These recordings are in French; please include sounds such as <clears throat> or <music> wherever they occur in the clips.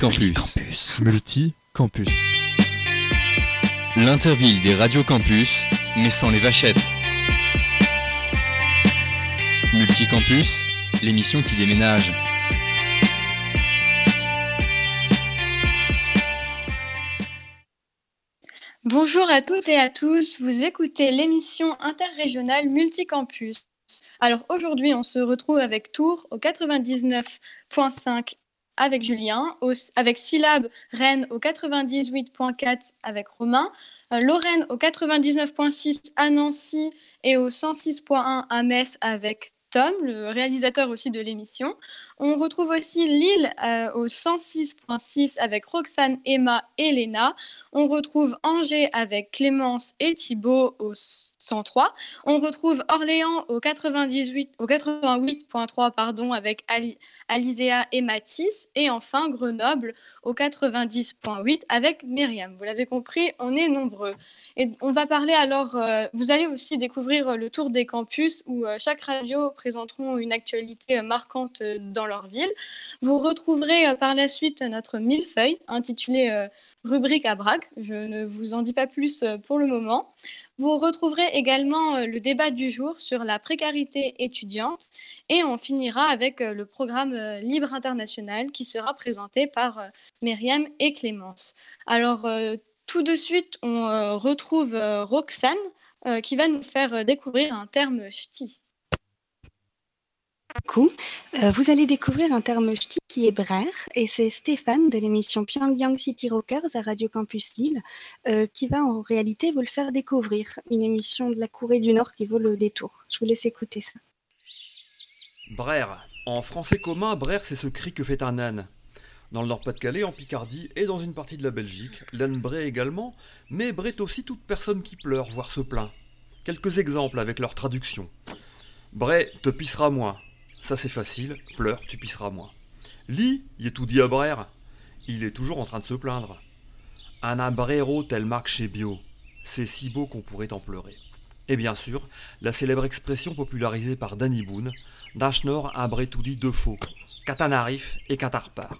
Campus. Multi-campus. L'interville des radios campus, mais sans les vachettes. Multicampus, l'émission qui déménage. Bonjour à toutes et à tous, vous écoutez l'émission interrégionale Multicampus. Alors aujourd'hui, on se retrouve avec Tours au 99.5 avec Julien, avec Syllab Rennes au 98.4 avec Romain, euh, Lorraine au 99.6 à Nancy et au 106.1 à Metz avec Tom, le réalisateur aussi de l'émission. On retrouve aussi Lille euh, au 106.6 avec Roxane, Emma et Léna. On retrouve Angers avec Clémence et Thibaut au 103. On retrouve Orléans au 98, au 88.3 pardon avec Ali, et Mathis. Et enfin Grenoble au 90.8 avec Myriam. Vous l'avez compris, on est nombreux. Et on va parler alors, euh, vous allez aussi découvrir le tour des campus où euh, chaque radio présenteront une actualité marquante dans leur ville. Vous retrouverez euh, par la suite notre millefeuille intitulée euh, rubrique à braque. Je ne vous en dis pas plus euh, pour le moment. Vous retrouverez également le débat du jour sur la précarité étudiante et on finira avec le programme Libre International qui sera présenté par Myriam et Clémence. Alors tout de suite, on retrouve Roxane qui va nous faire découvrir un terme ch'ti coup, euh, vous allez découvrir un terme ch'ti qui est brère et c'est Stéphane de l'émission Pyongyang City Rockers à Radio Campus Lille euh, qui va en réalité vous le faire découvrir. Une émission de la Corée du Nord qui vaut le détour. Je vous laisse écouter ça. Brère. En français commun, brère c'est ce cri que fait un âne. Dans le Nord-Pas-de-Calais, en Picardie et dans une partie de la Belgique, l'âne bré également, mais bré aussi toute personne qui pleure, voire se plaint. Quelques exemples avec leur traduction. Bré te pissera moins, ça c'est facile, pleure, tu pisseras moins. Lit, il est tout dit à brère. Il est toujours en train de se plaindre. Un abrero tel marque chez Bio. C'est si beau qu'on pourrait en pleurer. Et bien sûr, la célèbre expression popularisée par Danny Boone, Dashnor abré tout dit de faux, Katanarif et Katarpar.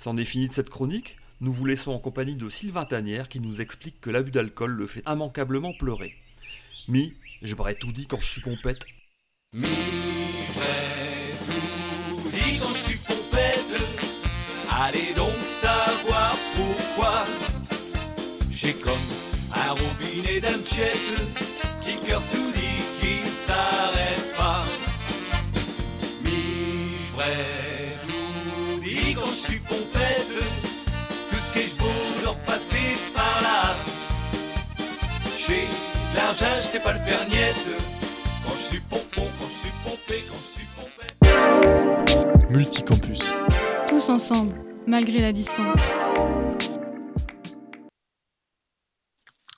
C'en est fini de cette chronique, nous vous laissons en compagnie de Sylvain Tanière qui nous explique que l'abus d'alcool le fait immanquablement pleurer. Mi, je tout dit quand je suis pompette. Allez donc savoir pourquoi. J'ai comme un robinet d'amchette qui cœur tout dit qui ne s'arrête pas. Mi, tout dit quand je suis pompette. Tout ce que je beau de repasser par là. J'ai l'argent, j'étais pas le Multicampus. Tous ensemble, malgré la distance.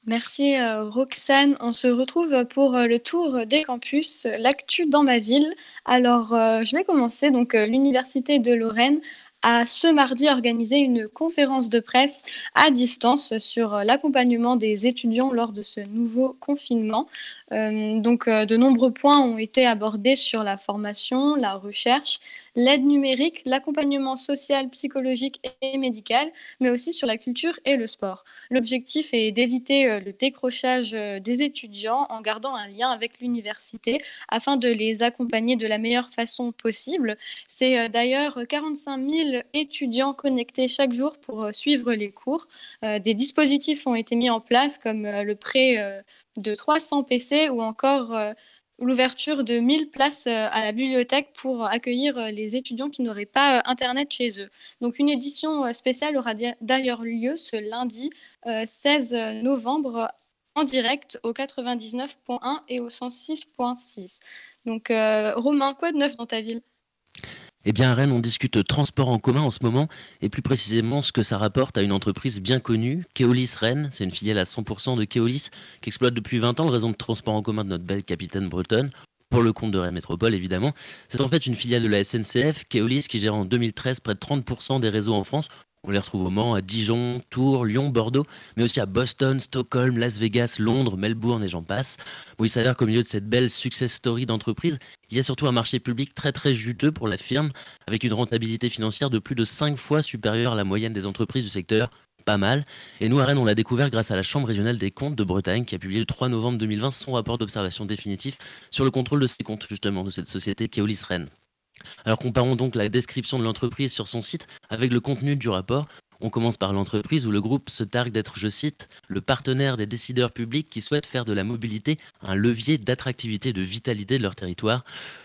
Merci euh, Roxane. On se retrouve pour euh, le tour des campus, l'actu dans ma ville. Alors, euh, je vais commencer. Donc, l'Université de Lorraine a ce mardi organisé une conférence de presse à distance sur l'accompagnement des étudiants lors de ce nouveau confinement. Euh, donc, euh, de nombreux points ont été abordés sur la formation, la recherche, l'aide numérique, l'accompagnement social, psychologique et médical, mais aussi sur la culture et le sport. L'objectif est d'éviter euh, le décrochage des étudiants en gardant un lien avec l'université afin de les accompagner de la meilleure façon possible. C'est d'ailleurs 45 000 étudiants connectés chaque jour pour suivre les cours. Des dispositifs ont été mis en place comme le prêt de 300 PC ou encore euh, l'ouverture de 1000 places euh, à la bibliothèque pour accueillir euh, les étudiants qui n'auraient pas Internet chez eux. Donc une édition spéciale aura d'ailleurs lieu ce lundi 16 novembre en direct au 99.1 et au 106.6. Donc Romain, quoi de neuf dans ta ville? Eh bien, à Rennes, on discute transport en commun en ce moment, et plus précisément ce que ça rapporte à une entreprise bien connue, Keolis Rennes. C'est une filiale à 100% de Keolis, qui exploite depuis 20 ans le réseau de transport en commun de notre belle capitaine bretonne, pour le compte de Rennes Métropole évidemment. C'est en fait une filiale de la SNCF, Keolis, qui gère en 2013 près de 30% des réseaux en France, On les retrouve au Mans, à Dijon, Tours, Lyon, Bordeaux, mais aussi à Boston, Stockholm, Las Vegas, Londres, Melbourne et j'en passe. Bon, il s'avère qu'au milieu de cette belle success story d'entreprise, il y a surtout un marché public très très juteux pour la firme, avec une rentabilité financière de plus de 5 fois supérieure à la moyenne des entreprises du secteur. Pas mal. Et nous, à Rennes, on l'a découvert grâce à la Chambre régionale des comptes de Bretagne qui a publié le 3 novembre 2020 son rapport d'observation définitif sur le contrôle de ses comptes, justement, de cette société Keolis Rennes. Alors comparons donc la description de l'entreprise sur son site avec le contenu du rapport. On commence par l'entreprise où le groupe se targue d'être, je cite, le partenaire des décideurs publics qui souhaitent faire de la mobilité un levier d'attractivité de vitalité de leur territoire.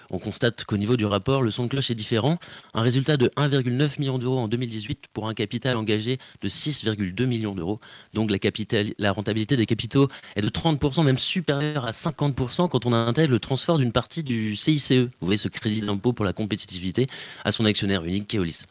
On constate qu'au niveau du rapport, le son de cloche est différent. Un résultat de 1,9 million d'euros en 2018 pour un capital engagé de 6,2 millions d'euros. Donc la, la rentabilité des capitaux est de 30%, même supérieure à 50% quand on intègre le transfert d'une partie du CICE, vous voyez ce crédit d'impôt pour la compétitivité, à son actionnaire unique, Keolis.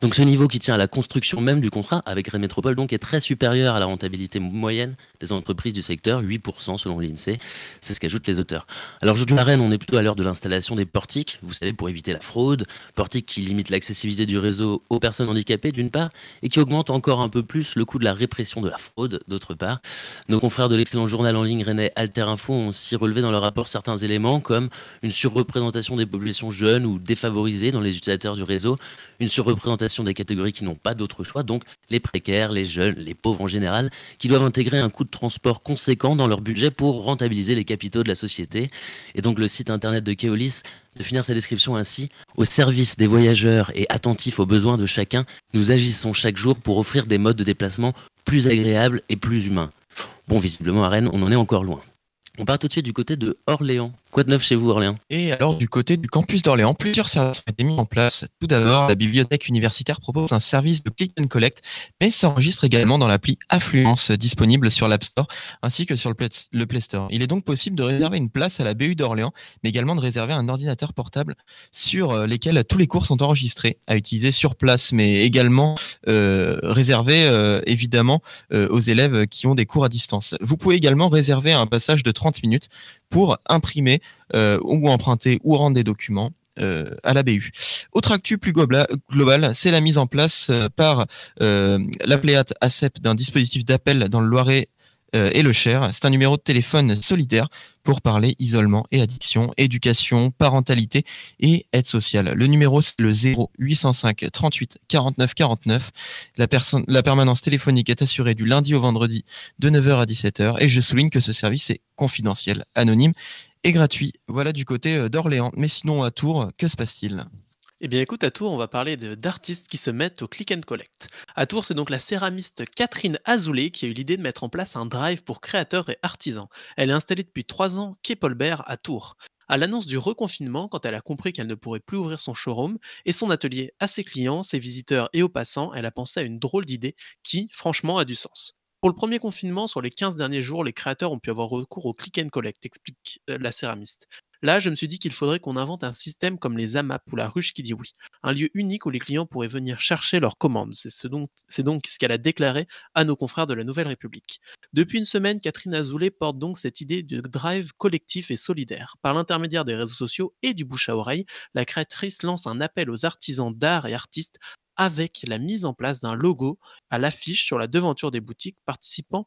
Donc ce niveau qui tient à la construction même du contrat avec Rennes Métropole donc est très supérieur à la rentabilité moyenne des entreprises du secteur, 8% selon l'INSEE. C'est ce qu'ajoutent les auteurs. Alors aujourd'hui à Rennes, on est plutôt à l'heure de l'installation des portiques, vous savez, pour éviter la fraude, portiques qui limitent l'accessibilité du réseau aux personnes handicapées d'une part, et qui augmentent encore un peu plus le coût de la répression de la fraude d'autre part. Nos confrères de l'excellent journal en ligne Rennais Alter Info ont aussi relevé dans leur rapport certains éléments comme une surreprésentation des populations jeunes ou défavorisées dans les utilisateurs du réseau, une surreprésentation des catégories qui n'ont pas d'autre choix, donc les précaires, les jeunes, les pauvres en général, qui doivent intégrer un coût de transport conséquent dans leur budget pour rentabiliser les capitaux de la société. Et donc le site internet de Keolis de finir sa description ainsi Au service des voyageurs et attentifs aux besoins de chacun, nous agissons chaque jour pour offrir des modes de déplacement plus agréables et plus humains. Bon, visiblement à Rennes, on en est encore loin. On part tout de suite du côté de Orléans. Quoi de neuf chez vous, Orléans? Et alors, du côté du campus d'Orléans, plusieurs services ont été mis en place. Tout d'abord, la bibliothèque universitaire propose un service de click and collect, mais s'enregistre également dans l'appli Affluence disponible sur l'App Store ainsi que sur le Play, Store. Il est donc possible de réserver une place à la BU d'Orléans, mais également de réserver un ordinateur portable sur euh, lesquels tous les cours sont enregistrés à utiliser sur place, mais également euh, réservé euh, évidemment aux élèves qui ont des cours à distance. Vous pouvez également réserver un passage de 30 minutes pour imprimer euh, ou emprunter ou rendre des documents euh, à la BU. Autre actu plus global, c'est la mise en place euh, par euh, l'appléate ACEP d'un dispositif d'appel dans le Loiret et le Cher. C'est un numéro de téléphone solidaire pour parler isolement et addiction, éducation, parentalité et aide sociale. Le numéro, c'est le 0805 38 49 49. La, la permanence téléphonique est assurée du lundi au vendredi de 9h à 17h et je souligne que ce service est confidentiel, anonyme et gratuit. Voilà du côté euh, d'Orléans. Mais sinon, à Tours, que se passe-t-il? Eh bien écoute, à Tours, on va parler d'artistes qui se mettent au click and collect. À Tours, c'est donc la céramiste Catherine Azoulay qui a eu l'idée de mettre en place un drive pour créateurs et artisans. Elle est installée depuis trois ans quai Paulbert à Tours. À l'annonce du reconfinement, quand elle a compris qu'elle ne pourrait plus ouvrir son showroom et son atelier à ses clients, ses visiteurs et aux passants, elle a pensé à une drôle d'idée qui, franchement, a du sens. Pour le premier confinement, sur les 15 derniers jours, les créateurs ont pu avoir recours au click and collect, explique euh, la céramiste. Là, je me suis dit qu'il faudrait qu'on invente un système comme les AMAP ou la ruche qui dit oui. Un lieu unique où les clients pourraient venir chercher leurs commandes. C'est ce donc, ce qu'elle a déclaré à nos confrères de la Nouvelle République. Depuis une semaine, Catherine Azoulay porte donc cette idée de drive collectif et solidaire. Par l'intermédiaire des réseaux sociaux et du bouche à oreille, la créatrice lance un appel aux artisans d'art et artistes avec la mise en place d'un logo à l'affiche sur la devanture des boutiques participants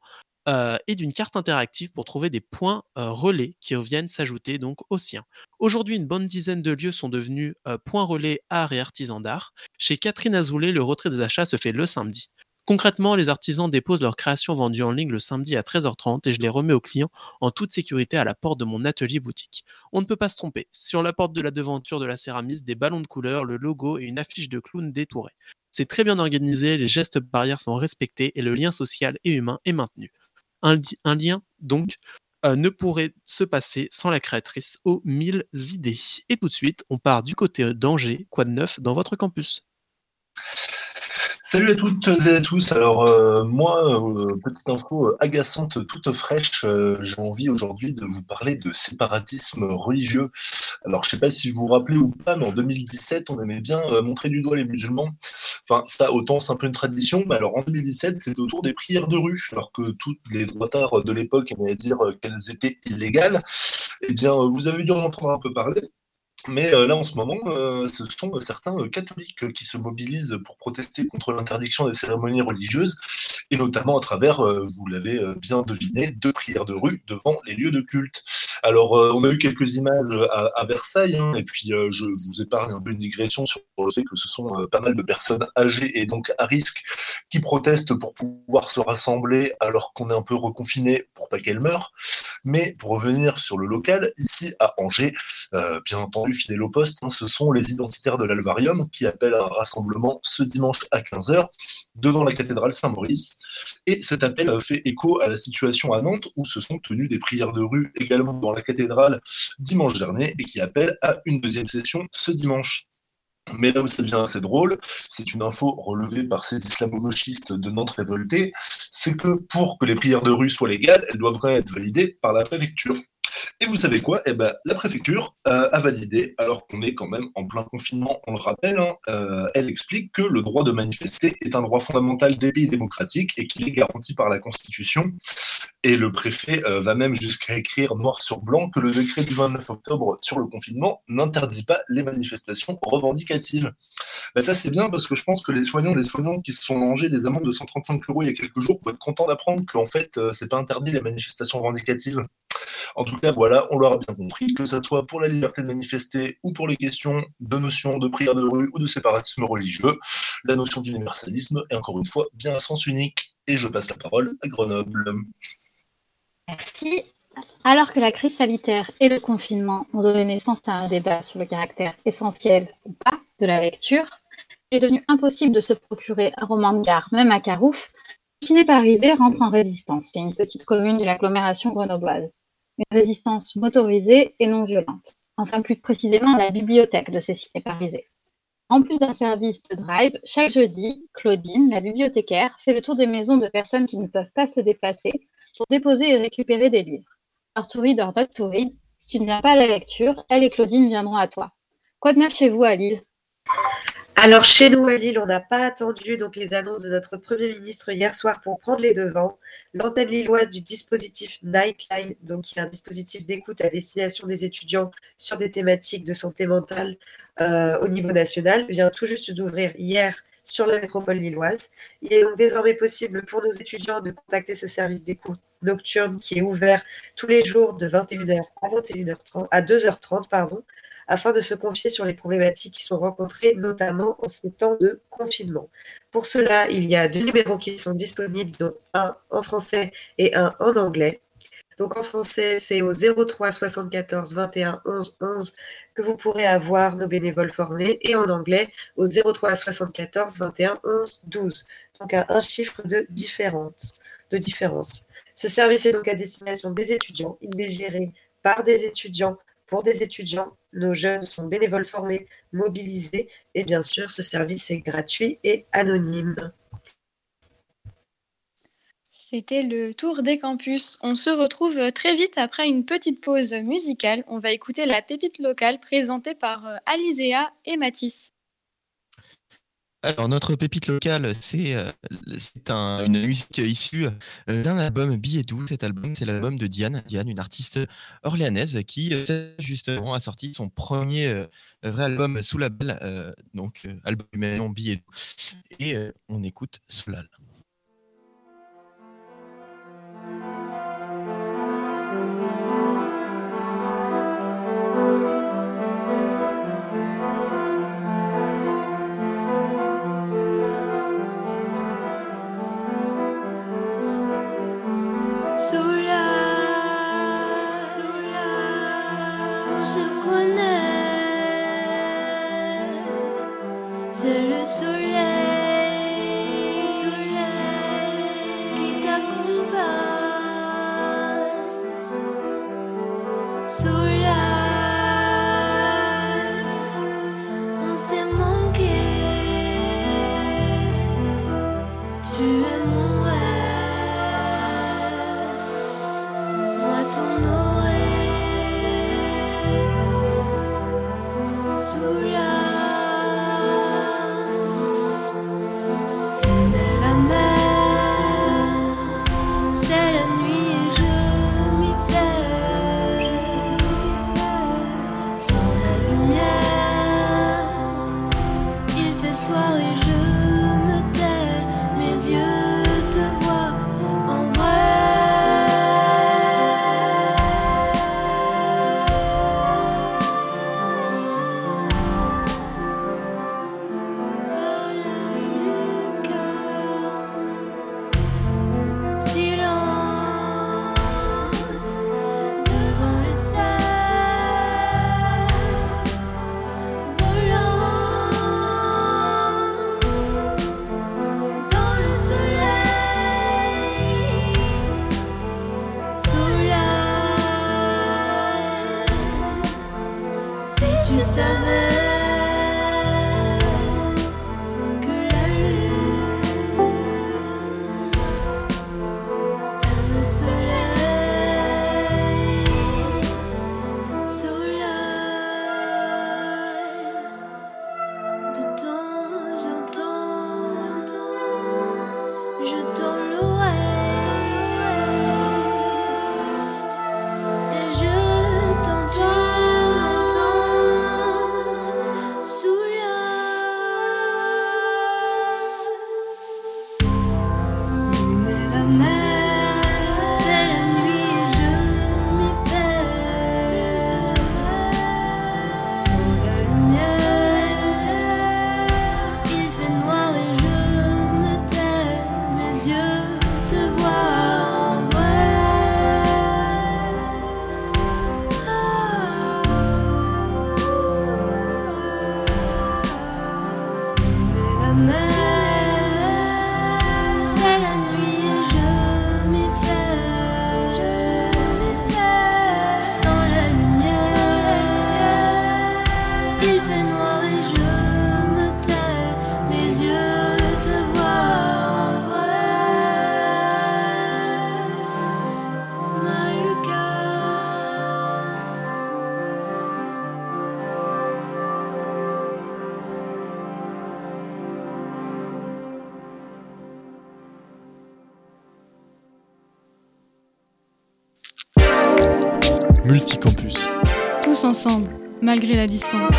euh, et d'une carte interactive pour trouver des points euh, relais qui reviennent s'ajouter donc aux siens. Aujourd'hui, une bonne dizaine de lieux sont devenus euh, points relais art et artisans d'art. Chez Catherine Azoulay, le retrait des achats se fait le samedi. Concrètement, les artisans déposent leurs créations vendues en ligne le samedi à 13h30 et je les remets aux clients en toute sécurité à la porte de mon atelier boutique. On ne peut pas se tromper. Sur la porte de la devanture de la céramiste, des ballons de couleur, le logo et une affiche de clown détouré. C'est très bien organisé, les gestes barrières sont respectés et le lien social et humain est maintenu. Un, lien, donc, euh, ne pourrait se passer sans la créatrice aux mille idées. Et tout de suite, on part du côté d'Angers, quoi de neuf dans votre campus? Salut à toutes et à tous. Alors euh, moi, euh, petite info euh, agaçante, toute fraîche, j'ai envie aujourd'hui de vous parler de séparatisme religieux. Alors je sais pas si vous vous rappelez ou pas, mais en 2017, on aimait bien montrer du doigt les musulmans. Enfin ça, autant c'est un peu une tradition, mais alors en 2017, c'était autour des prières de rue, alors que toutes les droitards de l'époque aimaient dire qu'elles étaient illégales. Eh bien, vous avez dû en entendre un peu parler. Mais là, en ce moment, ce sont certains catholiques qui se mobilisent pour protester contre l'interdiction des cérémonies religieuses, et notamment à travers, vous l'avez bien deviné, deux prières de rue devant les lieux de culte. Alors, on a eu quelques images à, Versailles, hein, et puis je vous épargne un peu une digression sur le fait que ce sont pas mal de personnes âgées et donc à risque qui protestent pour pouvoir se rassembler alors qu'on est un peu reconfiné pour pas qu'elles meurent. Mais pour revenir sur le local, ici à Angers, bien entendu, fidèle au poste, hein, ce sont les identitaires de l'Alvarium qui appellent à un rassemblement ce dimanche à 15h devant la cathédrale Saint-Maurice. Et cet appel fait écho à la situation à Nantes où se sont tenues des prières de rue également dans la cathédrale dimanche dernier et qui appellent à une deuxième session ce dimanche. Mais là où ça devient assez drôle, c'est une info relevée par ces islamo-gauchistes de Nantes révoltés, c'est que pour que les prières de rue soient légales, elles doivent être validées par la préfecture. Et vous savez quoi? Eh ben, la préfecture euh, a validé, alors qu'on est quand même en plein confinement, on le rappelle, hein, euh, elle explique que le droit de manifester est un droit fondamental des pays démocratiques et qu'il est garanti par la Constitution. Et le préfet euh, va même jusqu'à écrire noir sur blanc que le décret du 29 octobre sur le confinement n'interdit pas les manifestations revendicatives. Ben ça, c'est bien parce que je pense que les soignants, les soignants qui se sont mangés des amendes de 135 euros il y a quelques jours vont être contents d'apprendre qu'en fait, c'est pas interdit les manifestations revendicatives. En tout cas, voilà, on l'aura bien compris, que ce soit pour la liberté de manifester ou pour les questions de notion de prière de rue ou de séparatisme religieux, la notion d'universalisme est encore une fois bien à sens unique. Et je passe la parole à Grenoble. Merci. Alors que la crise sanitaire et le confinement ont donné naissance à un débat sur le caractère essentiel ou pas de la lecture, il est devenu impossible de se procurer un roman de gare, même à Carouf. Ciné Parisé rentre en résistance. C'est une petite commune de l'agglomération grenobloise une résistance motorisée et non violente. Enfin, plus précisément, la bibliothèque de ces cités. En plus d'un service de drive, chaque jeudi, Claudine, la bibliothécaire, fait le tour des maisons de personnes qui ne peuvent pas se déplacer pour déposer et récupérer des livres. Alors, to read or not si tu ne viens pas à la lecture, elle et Claudine viendront à toi. Quoi de neuf chez vous à Lille? Alors, chez nous à Lille, on n'a pas attendu donc, les annonces de notre Premier ministre hier soir pour prendre les devants. L'antenne lilloise du dispositif Nightline, donc qui est un dispositif d'écoute à destination des étudiants sur des thématiques de santé mentale euh, au niveau national, vient tout juste d'ouvrir hier sur la métropole lilloise. Il est donc désormais possible pour nos étudiants de contacter ce service d'écoute nocturne qui est ouvert tous les jours de 21h à 21h30 à 2h30 pardon afin de se confier sur les problématiques qui sont rencontrées, notamment en ces temps de confinement. Pour cela, il y a deux numéros qui sont disponibles, donc un en français et un en anglais. Donc en français, c'est au 03 74 21 11 11 que vous pourrez avoir nos bénévoles formés et en anglais au 03 74 21 11 12. Donc un, chiffre de différence, de différence. Ce service est donc à destination des étudiants. Il est géré par des étudiants pour des étudiants. Nos jeunes sont bénévoles formés, mobilisés et bien sûr, ce service est gratuit et anonyme. C'était le tour des campus. On se retrouve très vite après une petite pause musicale. On va écouter la pépite locale présentée par euh, Alizéa et Mathis. Alors, notre pépite locale, c'est euh, une musique issue euh, d'un album Billet doux. Cet album, c'est l'album de Diane, Diane, une artiste orléanaise qui, euh, justement, a sorti son premier vrai album sous label, donc album du Billet doux. Et on écoute Solal. Multicampus. Tous ensemble, malgré la distance.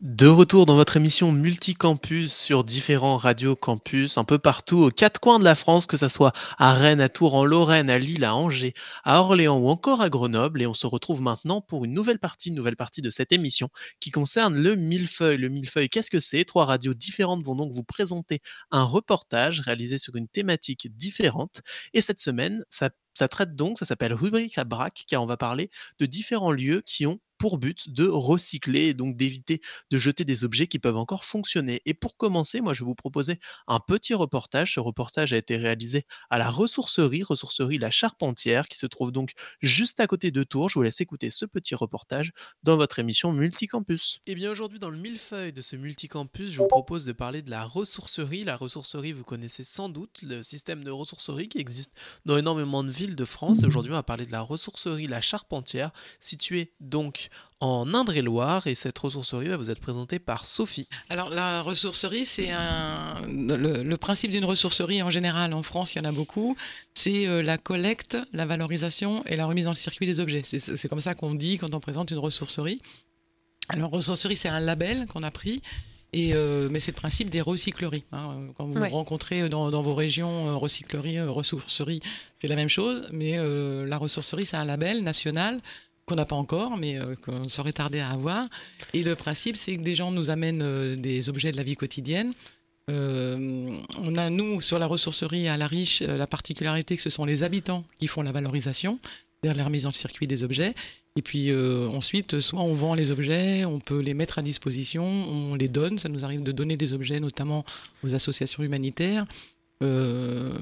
De retour dans votre émission Multicampus sur différents radios campus un peu partout aux quatre coins de la France, que ce soit à Rennes, à Tours, en Lorraine, à Lille, à Angers, à Orléans ou encore à Grenoble. Et on se retrouve maintenant pour une nouvelle partie, une nouvelle partie de cette émission qui concerne le millefeuille. Le millefeuille, qu'est-ce que c'est? Trois radios différentes vont donc vous présenter un reportage réalisé sur une thématique différente. Et cette semaine, ça, ça traite donc, ça s'appelle Rubrique à braque, car on va parler de différents lieux qui ont pour but de recycler et donc d'éviter de jeter des objets qui peuvent encore fonctionner. Et pour commencer, moi je vais vous proposer un petit reportage. Ce reportage a été réalisé à la ressourcerie, ressourcerie La Charpentière, qui se trouve donc juste à côté de Tours. Je vous laisse écouter ce petit reportage dans votre émission Multicampus. Et bien aujourd'hui dans le millefeuille de ce Multicampus, je vous propose de parler de la ressourcerie. La ressourcerie, vous connaissez sans doute le système de ressourcerie qui existe dans énormément de villes de France. Et aujourd'hui, on va parler de la ressourcerie La Charpentière, située donc en Indre-et-Loire et cette ressourcerie va vous être présentée par Sophie. Alors la ressourcerie, c'est un le, le principe d'une ressourcerie en général en France, il y en a beaucoup, c'est euh, la collecte, la valorisation et la remise dans le circuit des objets. C'est- C'est comme ça qu'on dit quand on présente une ressourcerie. Alors ressourcerie, c'est un label qu'on a pris. Et euh, mais c'est le principe des recycleries. hein. Quand vous Ouais. rencontrez dans, dans vos régions euh, recycleries, euh, ressourceries, c'est la même chose. Mais euh, la ressourcerie, c'est un label national qu'on n'a pas encore, mais euh, qu'on serait tardé à avoir. Et le principe, c'est que des gens nous amènent euh, des objets de la vie quotidienne. Euh, on a, nous, sur la ressourcerie à La Riche, la particularité que ce sont les habitants qui font la valorisation, c'est-à-dire la remise le circuit des objets. Et puis ensuite, soit on vend les objets, on peut les mettre à disposition, on les donne. Ça nous arrive de donner des objets, notamment aux associations humanitaires. Euh,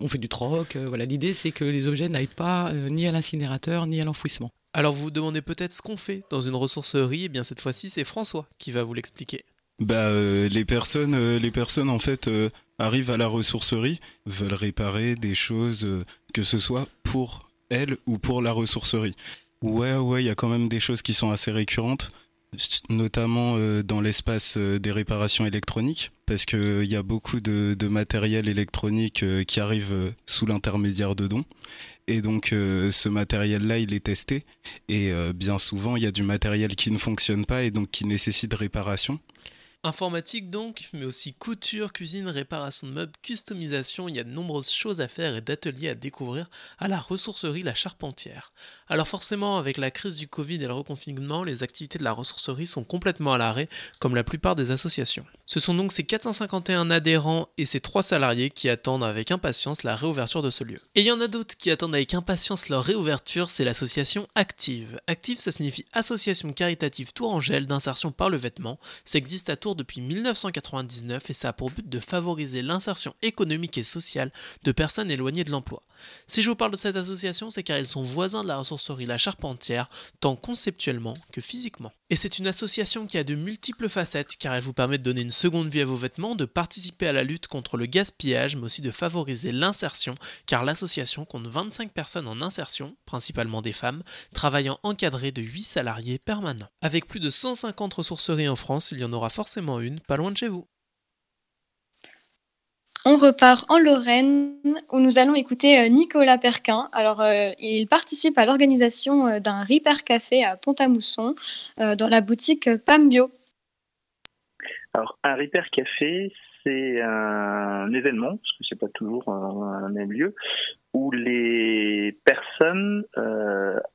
on fait du troc. euh, voilà, l'idée c'est que les objets n'aillent pas euh, ni à l'incinérateur ni à l'enfouissement. Alors vous vous demandez peut-être ce qu'on fait dans une ressourcerie, et bien cette fois-ci c'est François qui va vous l'expliquer. Bah, euh, les personnes, euh, les personnes en fait euh, arrivent à la ressourcerie, veulent réparer des choses, euh, que ce soit pour elles ou pour la ressourcerie. Ouais, ouais, il y a quand même des choses qui sont assez récurrentes, notamment euh, dans l'espace euh, des réparations électroniques, parce que il y a beaucoup de, matériel électronique euh, qui arrive euh, sous l'intermédiaire de dons. Et donc euh, ce matériel-là, il est testé. Et bien souvent, il y a du matériel qui ne fonctionne pas et donc qui nécessite réparation. Informatique donc, mais aussi couture, cuisine, réparation de meubles, customisation, il y a de nombreuses choses à faire et d'ateliers à découvrir à la ressourcerie La Charpentière. Alors forcément, avec la crise du Covid et le reconfinement, les activités de la ressourcerie sont complètement à l'arrêt, comme la plupart des associations. Ce sont donc ces 451 adhérents et ces 3 salariés qui attendent avec impatience la réouverture de ce lieu. Et il y en a d'autres qui attendent avec impatience leur réouverture, c'est l'association Active. Active, ça signifie Association caritative Tourangelle d'insertion par le vêtement. Ça existe à Depuis 1999 et ça a pour but de favoriser l'insertion économique et sociale de personnes éloignées de l'emploi. Si je vous parle de cette association, c'est car ils sont voisins de la ressourcerie La Charpentière, tant conceptuellement que physiquement. Et c'est une association qui a de multiples facettes car elle vous permet de donner une seconde vie à vos vêtements, de participer à la lutte contre le gaspillage, mais aussi de favoriser l'insertion car l'association compte 25 personnes en insertion, principalement des femmes, travaillant encadrées de 8 salariés permanents. Avec plus de 150 ressourceries en France, il y en aura forcément une pas loin de chez vous. On repart en Lorraine où nous allons écouter euh, Nicolas Perquin. Alors, euh, il participe à l'organisation euh, d'un Ripper Café à Pont-à-Mousson dans la boutique Pam Bio. Alors, un Ripper Café, c'est un événement, parce que c'est pas toujours un même lieu, où les personnes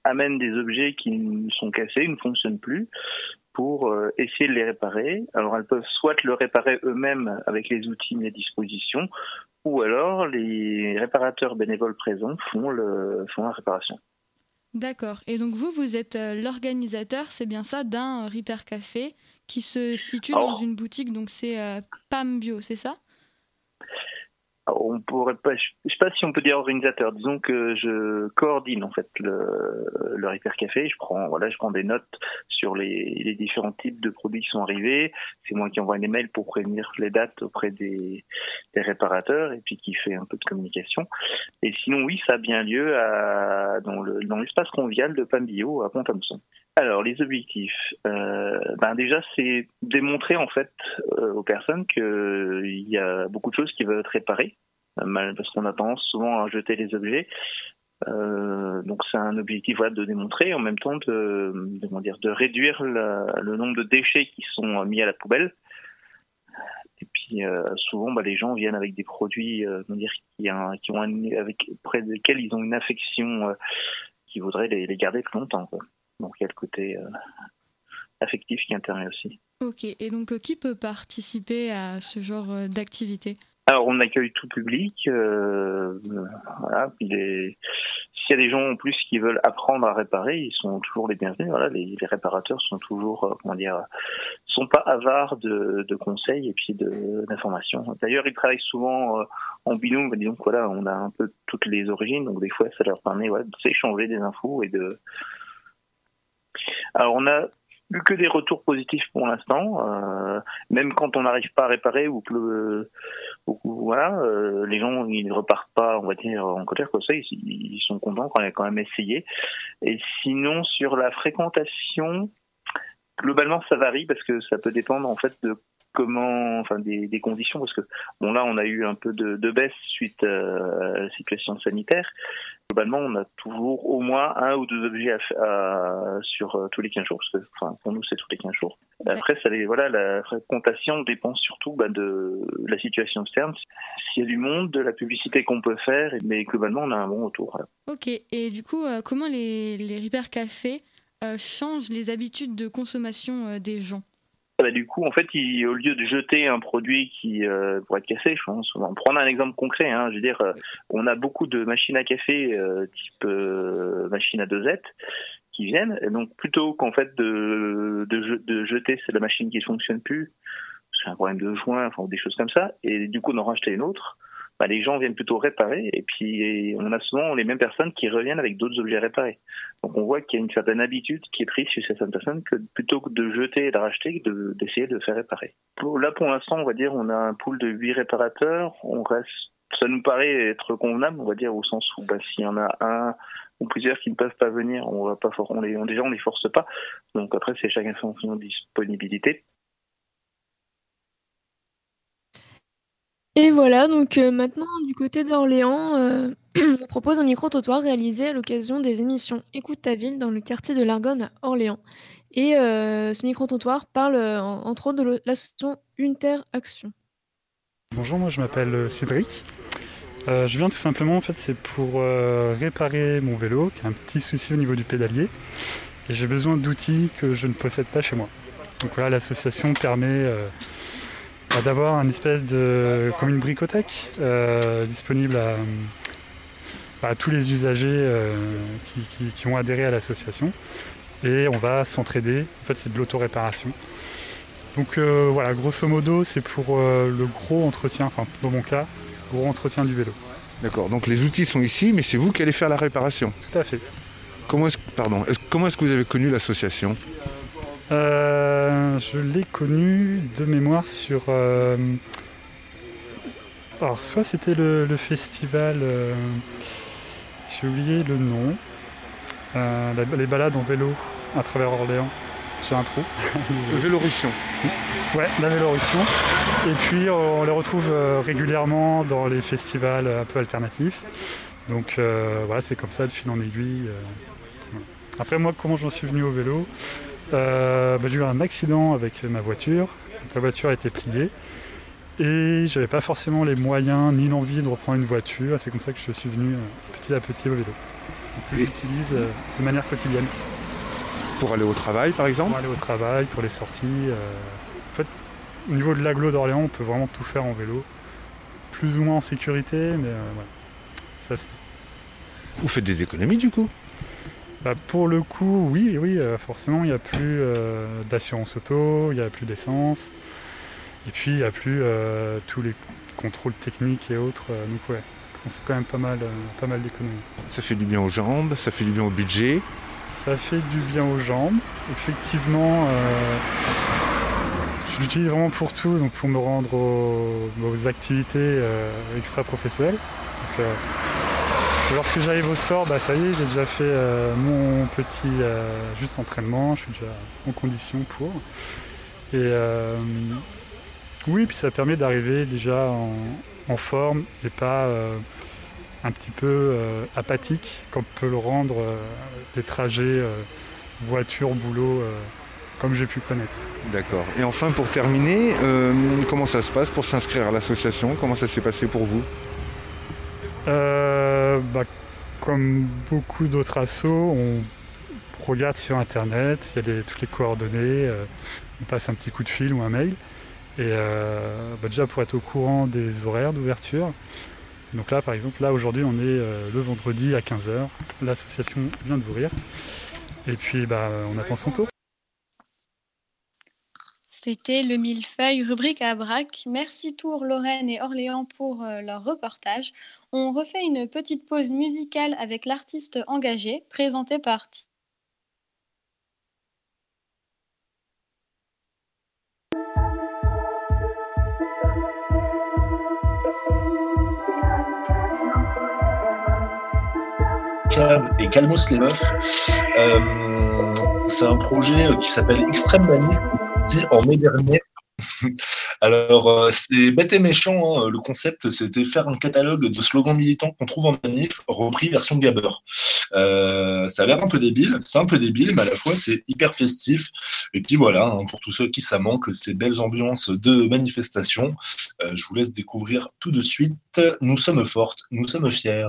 amènent des objets qui sont cassés, ne fonctionnent plus, pour euh, essayer de les réparer. Alors elles peuvent soit le réparer eux-mêmes avec les outils mis à disposition, ou alors les réparateurs bénévoles présents font, le, font la réparation. D'accord. Et donc vous, vous êtes euh, l'organisateur, c'est bien ça, d'un Repair Café qui se situe dans une boutique, donc c'est euh, Pam Bio, c'est ça? On pourrait pas, je sais pas si on peut dire organisateur. Disons que je coordine en fait le, le Repair Café. Je prends, voilà, je prends des notes sur les, les différents types de produits qui sont arrivés. C'est moi qui envoie des mails pour prévenir les dates auprès des, des réparateurs et puis qui fait un peu de communication. Et sinon, oui, ça a bien lieu à, dans le dans l'espace convial de Pambio à Pont-Thompson. Alors les objectifs, euh, ben déjà c'est démontrer en fait euh, aux personnes qu'il y a beaucoup de choses qui veulent être réparées, euh, parce qu'on a tendance souvent à jeter les objets. donc c'est un objectif voilà, de démontrer, en même temps de, de, dire, de réduire le nombre de déchets qui sont mis à la poubelle. Et puis souvent, bah, les gens viennent avec des produits, dire, qui, ont avec près desquels ils ont une affection, qui voudraient les, garder plus longtemps. Donc il y a le côté euh, affectif qui intervient aussi. Ok, et donc euh, qui peut participer à ce genre euh, d'activité? Alors on accueille tout public. voilà, S'il y a des gens en plus qui veulent apprendre à réparer, ils sont toujours les bienvenus. Voilà, les, réparateurs sont toujours, comment dire, sont pas avares de, conseils et puis d'informations. D'ailleurs, ils travaillent souvent en binôme. Disons voilà, on a un peu toutes les origines, donc des fois ça leur permet de s'échanger des infos et de alors on a eu que des retours positifs pour l'instant, euh, même quand on n'arrive pas à réparer ou que voilà, euh, les gens ils ne repartent pas, on va dire en colère comme ça, ils, sont contents quand on a quand même essayé. Et sinon sur la fréquentation, globalement ça varie parce que ça peut dépendre en fait de comment, enfin des, conditions, parce que bon là on a eu un peu de, baisse suite à la situation sanitaire. Globalement, on a toujours au moins un ou deux objets sur euh, tous les 15 jours, parce que enfin, pour nous c'est tous les 15 jours. Après, ça les, voilà, la fréquentation dépend surtout bah, de la situation externe. S'il y a du monde, de la publicité qu'on peut faire, mais globalement on a un bon retour. Ok, et du coup, euh, comment les, les Repair Café euh, changent les habitudes de consommation des gens? Bah, du coup, en fait, au lieu de jeter un produit qui euh, pourrait être cassé, je pense, on va prendre un exemple concret. Hein, je veux dire, euh, on a beaucoup de machines à café euh, type machine à dosette qui viennent. Et donc, plutôt qu'en fait de, de, de jeter, la machine qui ne fonctionne plus, c'est un problème de joint, enfin, des choses comme ça, et du coup, on en racheter une autre. Bah, les gens viennent plutôt réparer et puis on a souvent les mêmes personnes qui reviennent avec d'autres objets réparés. Donc on voit qu'il y a une certaine habitude qui est prise chez certaines personnes que plutôt que de jeter et de racheter, d'essayer de, faire réparer. là pour l'instant on va dire on a un pool de 8 réparateurs, ça nous paraît être convenable on va dire au sens où bah, s'il y en a un ou plusieurs qui ne peuvent pas venir, on va pas on les, les force pas. Donc après c'est chacun son disponibilité. Et voilà, donc euh, maintenant, du côté d'Orléans, euh, <clears throat> on propose un micro-trottoir réalisé à l'occasion des émissions Écoute ta ville dans le quartier de l'Argonne à Orléans. Et euh, ce micro-trottoir parle entre autres de l'association Unter Action. Bonjour, moi je m'appelle Cédric. je viens tout simplement, en fait, c'est pour réparer mon vélo, qui a un petit souci au niveau du pédalier. Et j'ai besoin d'outils que je ne possède pas chez moi. Donc voilà, l'association permet bah, d'avoir un espèce de comme une bricothèque euh, disponible à, tous les usagers euh, qui, ont adhéré à l'association et on va s'entraider. En fait, c'est de l'auto-réparation. Donc euh, voilà, grosso modo, c'est pour le gros entretien, enfin dans mon cas, gros entretien du vélo. D'accord, donc les outils sont ici, mais c'est vous qui allez faire la réparation. Tout à fait. Comment est-ce, pardon, est-ce- comment est-ce que vous avez connu l'association? Euh, je l'ai connu de mémoire sur. euh, alors, soit c'était le, le festival. euh, J'ai oublié le nom. La- les balades en vélo à travers Orléans. J'ai un trou. Le Vélorussion. Ouais, la Vélorussion. Et puis on les retrouve régulièrement dans les festivals un peu alternatifs. Donc voilà, c'est comme ça de fil en aiguille. Après moi, comment j'en suis venu au vélo? Euh, bah, J'ai eu un accident avec ma voiture. Donc, la voiture a été pliée. Et j'avais pas forcément les moyens ni l'envie de reprendre une voiture. C'est comme ça que je suis venu euh, petit à petit au vélo. Donc, que j'utilise euh, de manière quotidienne. Pour aller au travail, par exemple Pour aller au travail, pour les sorties. euh, En fait, au niveau de l'agglo d'Orléans, on peut vraiment tout faire en vélo. Plus ou moins en sécurité, mais euh, voilà. Ça, se- Vous faites des économies du coup? Bah, pour le coup, oui, oui, euh, forcément, il n'y a plus euh, d'assurance auto, il n'y a plus d'essence, et puis il n'y a plus euh, tous les contrôles techniques et autres. donc ouais, on fait quand même pas mal, pas mal d'économies. Ça fait du bien aux jambes, ça fait du bien au budget. Ça fait du bien aux jambes. Effectivement, euh, je l'utilise vraiment pour tout, donc pour me rendre aux, aux activités euh, extra-professionnelles. Donc, euh, lorsque j'arrive au sport, bah, ça y est, j'ai déjà fait euh, mon petit euh, juste entraînement, je suis déjà en condition pour. Et euh, oui, puis ça permet d'arriver déjà en, forme et pas un petit peu apathique, comme peut le rendre les trajets voiture-boulot euh, comme j'ai pu connaître. D'accord. Et enfin, pour terminer, comment ça se passe pour s'inscrire à l'association? Comment ça s'est passé pour vous? Euh, bah, comme beaucoup d'autres assos, on regarde sur internet, il y a toutes les coordonnées, euh, on passe un petit coup de fil ou un mail. Et euh, bah, déjà pour être au courant des horaires d'ouverture. Donc là par exemple, là aujourd'hui on est le vendredi à 15h, l'association vient d'ouvrir. Et puis bah, on attend son tour. C'était le millefeuille rubrique à braque. Merci Tours, Lorraine et Orléans pour leur reportage. On refait une petite pause musicale avec l'artiste engagé, présenté par Cab et Calmos les meufs. Euh, c'est un projet qui s'appelle Extrême Manif, qui est sorti en mai dernier. <laughs> Alors, euh, c'est bête et méchant. hein. Le concept, c'était faire un catalogue de slogans militants qu'on trouve en manif, repris version Gabber. Euh, ça a l'air un peu débile, c'est un peu débile, mais à la fois, c'est hyper festif. Et puis voilà, hein, pour tous ceux qui ça manque, ces belles ambiances de manifestation, euh, je vous laisse découvrir tout de suite. Nous sommes fortes, nous sommes fiers.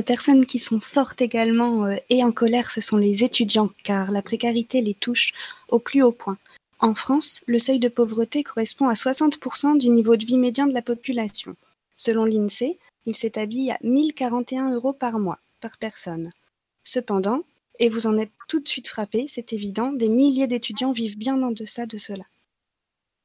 Personnes qui sont fortes également euh, et en colère, ce sont les étudiants, car la précarité les touche au plus haut point. En France, le seuil de pauvreté correspond à 60% du niveau de vie médian de la population. Selon l'INSEE, il s'établit à 1041 euros par mois, par personne. Cependant, et vous en êtes tout de suite frappé, c'est évident, des milliers d'étudiants vivent bien en deçà de cela.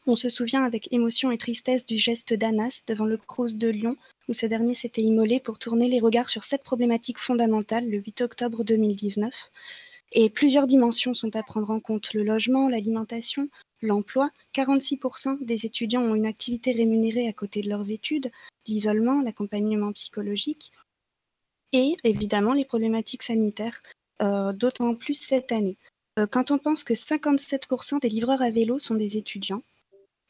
On se souvient avec émotion et tristesse du geste d'Anas devant le Crous de Lyon, où ce dernier s'était immolé pour tourner les regards sur cette problématique fondamentale le 8 octobre 2019. Et plusieurs dimensions sont à prendre en compte le logement, l'alimentation, l'emploi. 46% des étudiants ont une activité rémunérée à côté de leurs études, l'isolement, l'accompagnement psychologique, et évidemment les problématiques sanitaires, euh, d'autant plus cette année. Euh, quand on pense que 57% des livreurs à vélo sont des étudiants,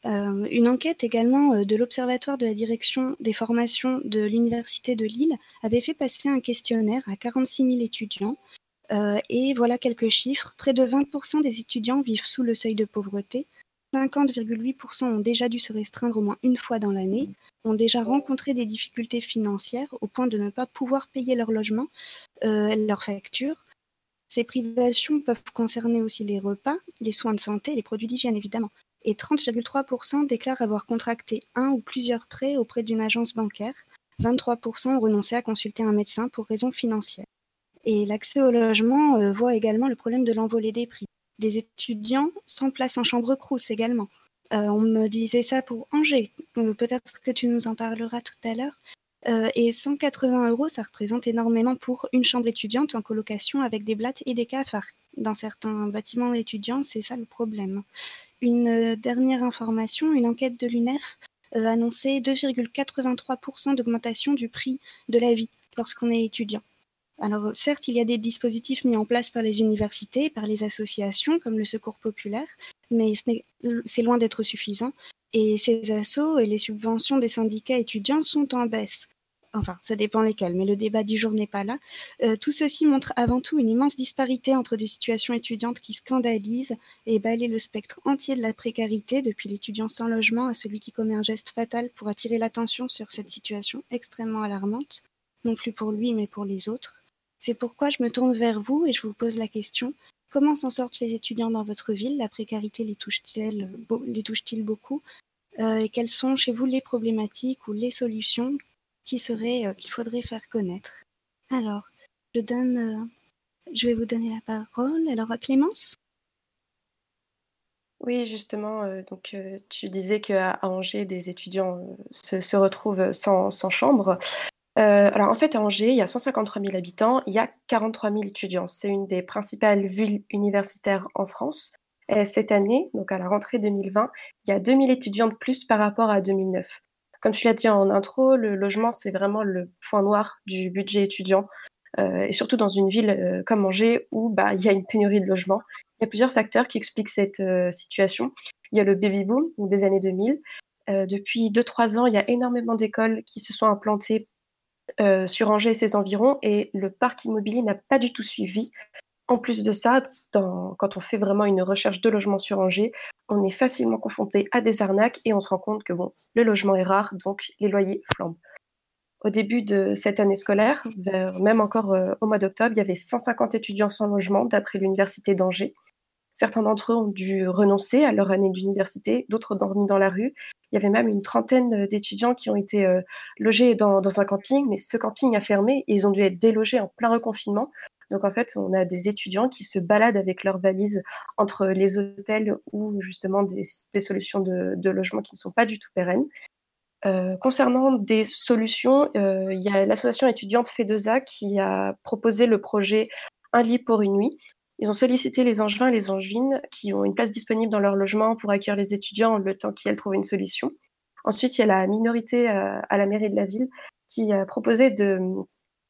euh, une enquête également euh, de l'Observatoire de la direction des formations de l'Université de Lille avait fait passer un questionnaire à 46 000 étudiants. Euh, et voilà quelques chiffres. Près de 20% des étudiants vivent sous le seuil de pauvreté. 50,8% ont déjà dû se restreindre au moins une fois dans l'année, ont déjà rencontré des difficultés financières au point de ne pas pouvoir payer leur logement, leurs factures. Ces privations peuvent concerner aussi les repas, les soins de santé, les produits d'hygiène évidemment et 30,3% déclarent avoir contracté un ou plusieurs prêts auprès d'une agence bancaire. 23% ont renoncé à consulter un médecin pour raisons financières. Et l'accès au logement euh, voit également le problème de l'envolée des prix. Des étudiants sans place en chambre crous également. Euh, on me disait ça pour Angers. Euh, Peut-être que tu nous en parleras tout à l'heure. Et 180 euros, ça représente énormément pour une chambre étudiante en colocation avec des blattes et des cafards. Dans certains bâtiments étudiants, c'est ça le problème. Une euh, dernière information, une enquête de l'UNEF euh, annonçait 2,83% d'augmentation du prix de la vie lorsqu'on est étudiant. Alors certes, il y a des dispositifs mis en place par les universités, par les associations comme le Secours populaire, mais c'est loin d'être suffisant. Et ces assos et les subventions des syndicats étudiants sont en baisse. Enfin, ça dépend lesquels, mais le débat du jour n'est pas là. Euh, tout ceci montre avant tout une immense disparité entre des situations étudiantes qui scandalisent et balaient le spectre entier de la précarité, depuis l'étudiant sans logement à celui qui commet un geste fatal pour attirer l'attention sur cette situation extrêmement alarmante, non plus pour lui mais pour les autres. C'est pourquoi je me tourne vers vous et je vous pose la question comment s'en sortent les étudiants dans votre ville? La précarité les touche-t-elle beau- les touche-t-il beaucoup? Euh, Et quelles sont chez vous les problématiques ou les solutions euh, qu'il faudrait faire connaître Alors, je donne, euh, je vais vous donner la parole. Alors à Clémence? Oui, justement, euh, donc euh, tu disais qu'à Angers, des étudiants euh, se, retrouvent sans, chambre. Euh, alors en fait, à Angers, il y a 153 000 habitants, il y a 43 000 étudiants. C'est une des principales villes universitaires en France. Et cette année, donc à la rentrée 2020, il y a 2000 étudiants de plus par rapport à 2009. Comme tu l'as dit en intro, le logement, c'est vraiment le point noir du budget étudiant. Euh, et surtout dans une ville euh, comme Angers où bah, il y a une pénurie de logements. Il y a plusieurs facteurs qui expliquent cette euh, situation. Il y a le baby boom des années 2000. Euh, depuis 2-3 ans, il y a énormément d'écoles qui se sont implantées sur Angers et ses environs et le parc immobilier n'a pas du tout suivi. En plus de ça, quand on fait vraiment une recherche de logement sur Angers, on est facilement confronté à des arnaques et on se rend compte que le logement est rare, donc les loyers flambent. Au début de cette année scolaire, même encore euh, au mois d'octobre, il y avait 150 étudiants sans logement d'après l'université d'Angers. Certains d'entre eux ont dû renoncer à leur année d'université, d'autres ont dormi dans la rue. Il y avait même une trentaine d'étudiants qui ont été euh, logés dans, dans un camping, mais ce camping a fermé et ils ont dû être délogés en plein reconfinement. Donc en fait, on a des étudiants qui se baladent avec leurs valises entre les hôtels ou justement des, solutions de, de logement qui ne sont pas du tout pérennes. Euh, concernant des solutions, euh, il y a l'association étudiante FEDESA qui a proposé le projet Un lit pour une nuit. Ils ont sollicité les Angevins et les Angevines qui ont une place disponible dans leur logement pour accueillir les étudiants le temps qu'ils trouvent une solution. Ensuite, il y a la minorité euh, à la mairie de la ville qui a proposé de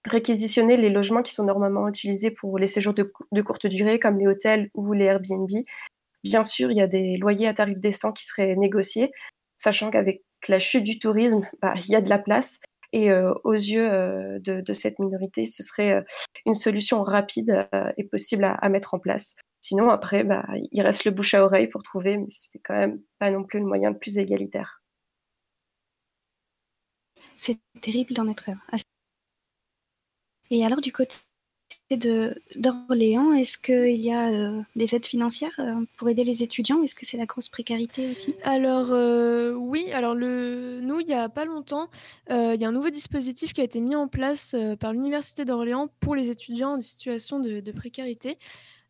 réquisitionner les logements qui sont normalement utilisés pour les séjours de, cou- de courte durée, comme les hôtels ou les Airbnb. Bien sûr, il y a des loyers à tarif décent qui seraient négociés, sachant qu'avec la chute du tourisme, bah, il y a de la place. Et euh, aux yeux euh, de, cette minorité, ce serait euh, une solution rapide et possible à, à mettre en place. Sinon, après, bah, il reste le bouche à oreille pour trouver, mais c'est quand même pas non plus le moyen le plus égalitaire. C'est terrible d'en être à Et alors, du côté d'Orléans, est-ce qu'il y a euh, des aides financières euh, pour aider les étudiants? Est-ce que c'est la grosse précarité aussi? Alors euh, oui, alors le, nous, il n'y a pas longtemps, il y a un nouveau dispositif qui a été mis en place par l'Université d'Orléans pour les étudiants en situation de, précarité,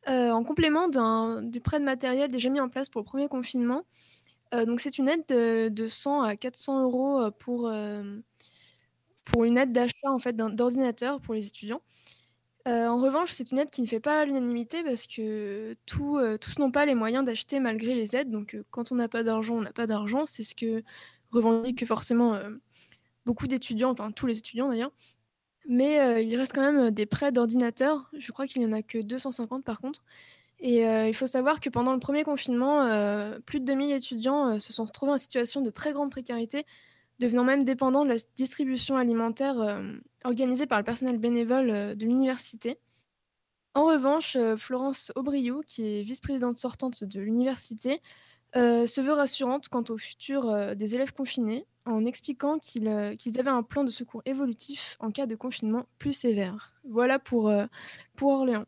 en complément du prêt de matériel déjà mis en place pour le premier confinement. Donc c'est une aide de, de 100 à 400 euros pour, pour une aide d'achat en fait, d'ordinateur pour les étudiants. Euh, en revanche, c'est une aide qui ne fait pas l'unanimité parce que euh, tous n'ont pas les moyens d'acheter malgré les aides. Donc, euh, quand on n'a pas d'argent, on n'a pas d'argent. C'est ce que revendiquent forcément beaucoup d'étudiants, enfin tous les étudiants d'ailleurs. Mais il reste quand même des prêts d'ordinateur. Je crois qu'il n'y en a que 250 par contre. Et il faut savoir que pendant le premier confinement, plus de 2000 étudiants se sont retrouvés en situation de très grande précarité, devenant même dépendants de la distribution alimentaire euh, organisée par le personnel bénévole euh, de l'université. En revanche, euh, Florence Aubriou, qui est vice-présidente sortante de l'université, se veut rassurante quant au futur des élèves confinés, en expliquant qu'ils avaient un plan de secours évolutif en cas de confinement plus sévère. Voilà pour, pour Orléans.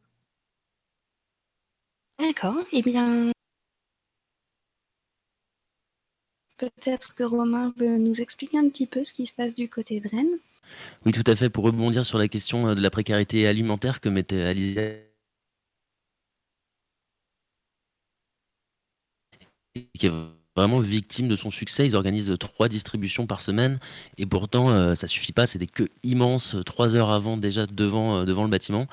D'accord. Eh bien, peut-être que Romain peut nous expliquer un petit peu ce qui se passe du côté de Rennes. Oui, tout à fait. Pour rebondir sur la question euh, de la précarité alimentaire que mettait Alizé, qui est vraiment victime de son succès. Ils organisent trois distributions par semaine et pourtant euh, ça suffit pas. C'est des queues immenses, trois heures avant déjà devant, euh, devant le bâtiment.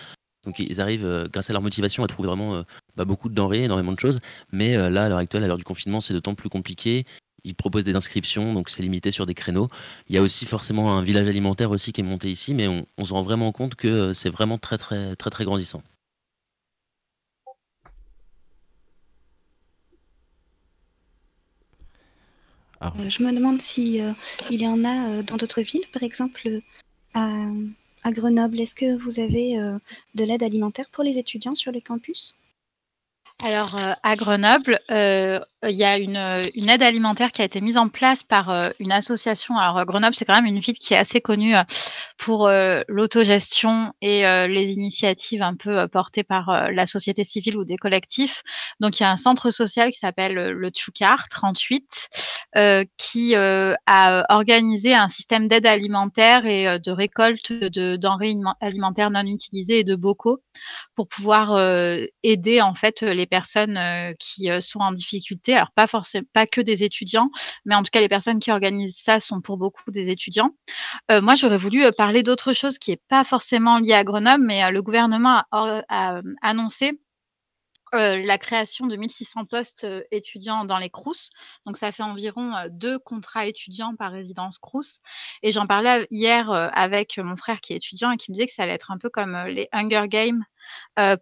Donc ils arrivent, euh, grâce à leur motivation, à trouver vraiment bah, beaucoup de denrées, énormément de choses. Mais là, à l'heure actuelle, à l'heure du confinement, c'est d'autant plus compliqué. Ils proposent des inscriptions, donc c'est limité sur des créneaux. Il y a aussi forcément un village alimentaire aussi qui est monté ici, mais on, on se rend vraiment compte que euh, c'est vraiment très très très très grandissant. Euh, je me demande si euh, il y en a euh, dans d'autres villes, par exemple à, à Grenoble. Est-ce que vous avez euh, de l'aide alimentaire pour les étudiants sur le campus? Alors, euh, à Grenoble, euh, il y a une, une aide alimentaire qui a été mise en place par euh, une association. Alors, euh, Grenoble, c'est quand même une ville qui est assez connue euh, pour euh, l'autogestion et euh, les initiatives un peu euh, portées par euh, la société civile ou des collectifs. Donc, il y a un centre social qui s'appelle euh, le Tchoukar 38 euh, qui euh, a organisé un système d'aide alimentaire et euh, de récolte de denrées aliment- alimentaires non utilisées et de bocaux pour pouvoir euh, aider en fait les personnes euh, qui euh, sont en difficulté. Alors pas forcément pas que des étudiants, mais en tout cas les personnes qui organisent ça sont pour beaucoup des étudiants. Euh, moi j'aurais voulu euh, parler d'autre chose qui est pas forcément lié à Grenoble, mais euh, le gouvernement a, annoncé la création de 1600 postes étudiants dans les CROUS. Donc, ça fait environ deux contrats étudiants par résidence CROUS. Et j'en parlais hier avec mon frère qui est étudiant et qui me disait que ça allait être un peu comme les Hunger Games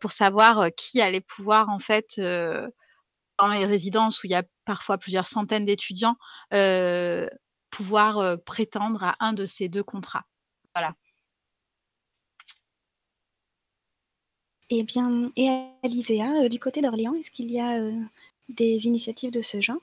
pour savoir qui allait pouvoir, en fait, dans les résidences où il y a parfois plusieurs centaines d'étudiants, euh, pouvoir euh, prétendre à un de ces deux contrats. Voilà. Eh bien, et Alizéa, euh, du côté d'Orléans, est-ce qu'il y a euh, des initiatives de ce genre?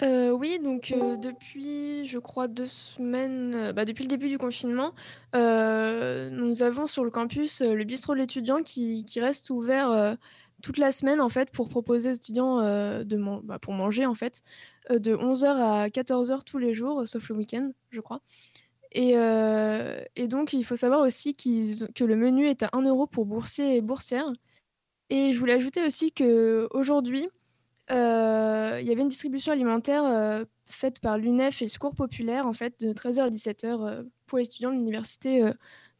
Euh, oui, donc euh, depuis, je crois, deux semaines, euh, bah, depuis le début du confinement, euh, nous avons sur le campus euh, le bistrot de l'étudiant qui, qui reste ouvert euh, toute la semaine en fait pour proposer aux étudiants euh, bah, pour manger en fait euh, de 11h à 14h tous les jours, sauf le week-end, je crois. Et, euh, donc, il faut savoir aussi que le menu est à 1 euro pour boursiers et boursières. Et je voulais ajouter aussi qu'aujourd'hui, euh, il y avait une distribution alimentaire faite par l'UNEF et le Secours Populaire, en fait, de 13h à 17h euh, pour les étudiants de l'université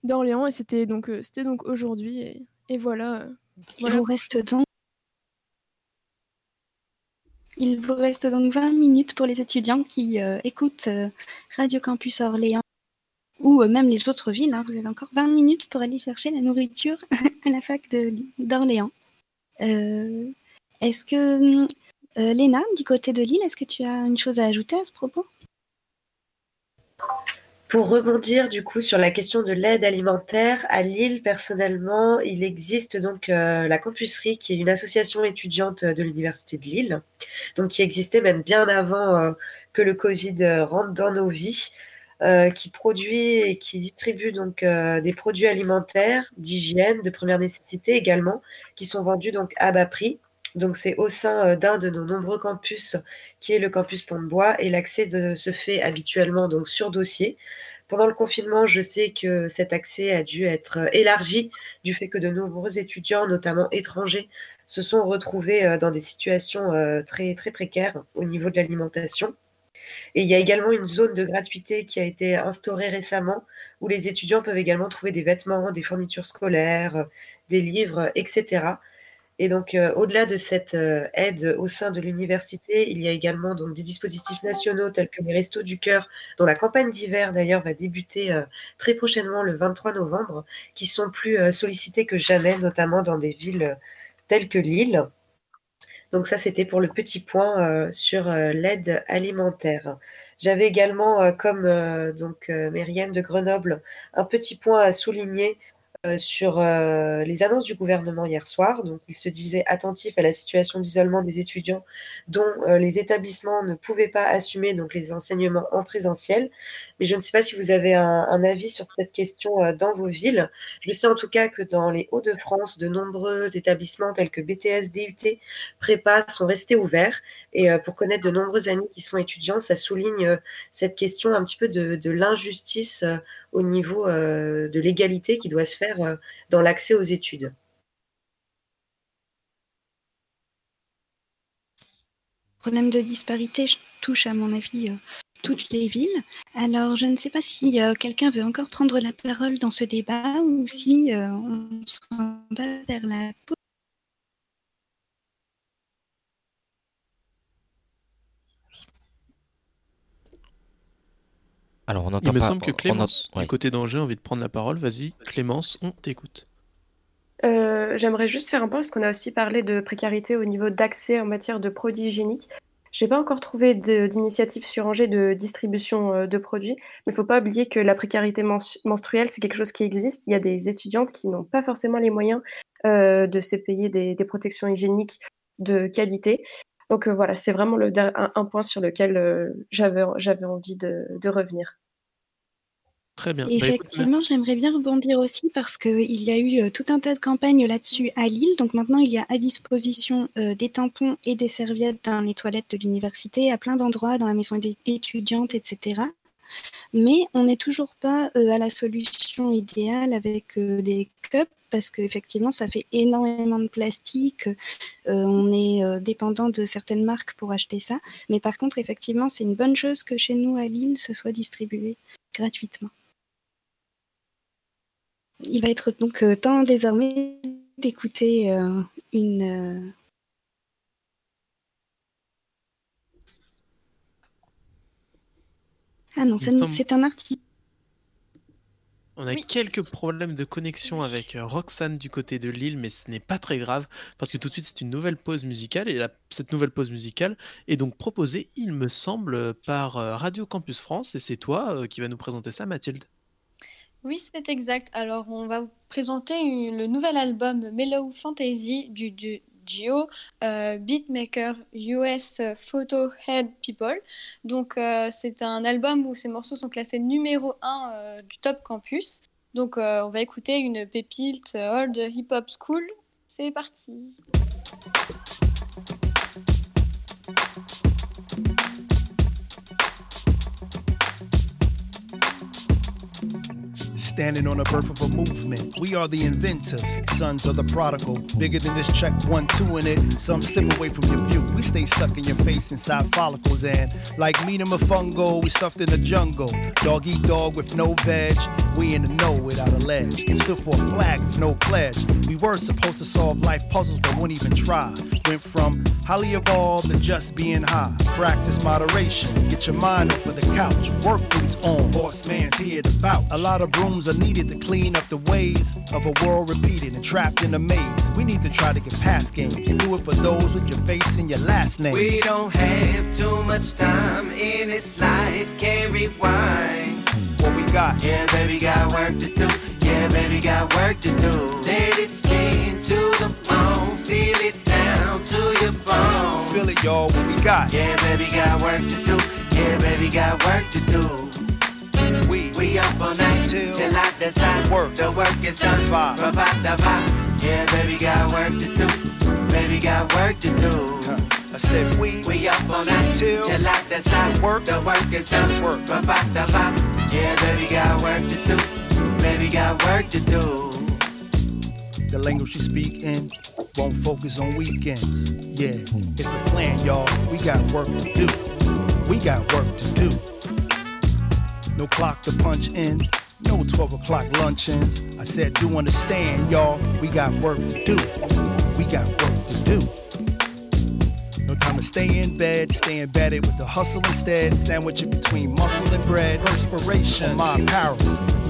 d'Orléans. Et c'était donc, c'était donc aujourd'hui. Et voilà. Il vous reste donc il vous reste donc 20 minutes pour les étudiants qui euh, écoutent euh, Radio Campus Orléans ou euh, même les autres villes. hein. Vous avez encore 20 minutes pour aller chercher la nourriture <laughs> à la fac d'Orléans. Est-ce que, Léna, du côté de Lille, est-ce que tu as une chose à ajouter à ce propos? Pour rebondir du coup sur la question de l'aide alimentaire, à Lille, personnellement, il existe donc euh, la Campusserie, qui est une association étudiante de l'Université de Lille, donc qui existait même bien avant euh, que le Covid euh, rentre dans nos vies, qui produit et qui distribue donc des produits alimentaires, d'hygiène, de première nécessité également, qui sont vendus donc à bas prix. Donc c'est au sein euh, d'un de nos nombreux campus, qui est le campus Pont-de-Bois, et l'accès se fait habituellement donc sur dossier. Pendant le confinement, je sais que cet accès a dû être euh, élargi du fait que de nombreux étudiants, notamment étrangers, se sont retrouvés euh, dans des situations très, très précaires au niveau de l'alimentation. Et il y a également une zone de gratuité qui a été instaurée récemment, où les étudiants peuvent également trouver des vêtements, des fournitures scolaires, des livres, etc. Et donc, euh, au-delà de cette euh, aide au sein de l'université, il y a également des dispositifs nationaux tels que les Restos du Cœur, dont la campagne d'hiver d'ailleurs va débuter euh, très prochainement le 23 novembre, qui sont plus sollicités que jamais, notamment dans des villes telles que Lille. Donc ça, c'était pour le petit point sur l'aide alimentaire. J'avais également, comme donc Myriam de Grenoble, un petit point à souligner euh, sur euh, les annonces du gouvernement hier soir. Donc, il se disait attentif à la situation d'isolement des étudiants dont euh, les établissements ne pouvaient pas assumer donc les enseignements en présentiel. Mais je ne sais pas si vous avez un, avis sur cette question euh, dans vos villes. Je sais en tout cas que dans les Hauts-de-France, de nombreux établissements tels que BTS, DUT, Prépa sont restés ouverts. Et euh, pour connaître de nombreux amis qui sont étudiants, ça souligne euh, cette question un petit peu de, de l'injustice au niveau de l'égalité qui doit se faire dans l'accès aux études. problème de disparité touche, à mon avis, toutes les villes. Alors, je ne sais pas si euh, quelqu'un veut encore prendre la parole dans ce débat ou si euh, on se rend pas vers la pause. Alors, on Il entend me pas- semble que Clémence, ouais. du côté d'Angers, a envie de prendre la parole. Vas-y, Clémence, on t'écoute. Euh, J'aimerais juste faire un point parce qu'on a aussi parlé de précarité au niveau d'accès en matière de produits hygiéniques. J'ai pas encore trouvé d'initiative sur Angers de distribution euh, de produits, mais il faut pas oublier que la précarité menstruelle, c'est quelque chose qui existe. Il y a des étudiantes qui n'ont pas forcément les moyens euh, de se payer des, protections hygiéniques de qualité. Donc euh, voilà, c'est vraiment un, point sur lequel j'avais envie de revenir. Très bien. Bah, Effectivement, j'aimerais bien rebondir aussi parce qu'il y a eu euh, tout un tas de campagnes là-dessus à Lille. Donc maintenant, il y a à disposition euh, des tampons et des serviettes dans les toilettes de l'université, à plein d'endroits, dans la maison des étudiantes, etc. Mais on n'est toujours pas euh, à la solution idéale avec des cups parce qu'effectivement, ça fait énormément de plastique. euh, on est euh, dépendant de certaines marques pour acheter ça. Mais par contre, effectivement, c'est une bonne chose que chez nous à Lille, ce soit distribué gratuitement. Il va être donc euh, temps désormais d'écouter euh, une. euh, Ah non, semble- c'est un article. On a quelques problèmes de connexion avec Roxane du côté de Lille, mais ce n'est pas très grave parce que tout de suite c'est une nouvelle pause musicale et la- cette nouvelle pause musicale est donc proposée, il me semble, par Radio Campus France et c'est toi euh, qui va nous présenter ça, Mathilde. Oui, c'est exact. Alors, on va vous présenter le nouvel album Mellow Fantasy du, du duo euh, beatmaker US Photo Head People. Donc, euh, c'est un album où ces morceaux sont classés numéro 1 du Top Campus. Donc, euh, on va écouter une pépite euh, Old Hip Hop School. C'est parti. Standing on the birth of a movement. We are the inventors, sons of the prodigal. Bigger than this check one, two in it. Some slip away from your view. We stay stuck in your face inside follicles. And like meat and fungo, we stuffed in the jungle. Dog eat dog with no veg. We in the know without a ledge. Stood for a flag with no pledge. We were supposed to solve life puzzles, but wouldn't even try. Went from highly evolved to just being high. Practice moderation. Get your mind off of the couch. Work boots on. Horseman's here to vouch. A lot of brooms are needed to clean up the ways of a world repeated and trapped in a maze. We need to try to get past games. Do it for those with your face and your last name. We don't have too much time in this life, can't rewind. What we got? Yeah, baby, got work to do. Yeah, baby, got work to do. Let it spin to the bone. Feel it to. Feel it, y'all. What we got? Yeah, baby, got work to do. Yeah, baby, got work to do. We we up all night till, till I decide work. The work is done. Provide the vibe. Yeah, baby, got work to do. Baby, got work to do. I said we we up all night till till I decide work. The work is done. Work. Provide the vibe. Yeah, baby, got work to do. Baby, got work to do. The language you speak in won't focus on weekends. Yeah, it's a plan, y'all. We got work to do. We got work to do. No clock to punch in. No 12 o'clock luncheons. I said, do understand, y'all. We got work to do. We got work to do. No time to stay in bed, stay embedded with the hustle instead. Sandwich it between muscle and bread. Perspiration, my power.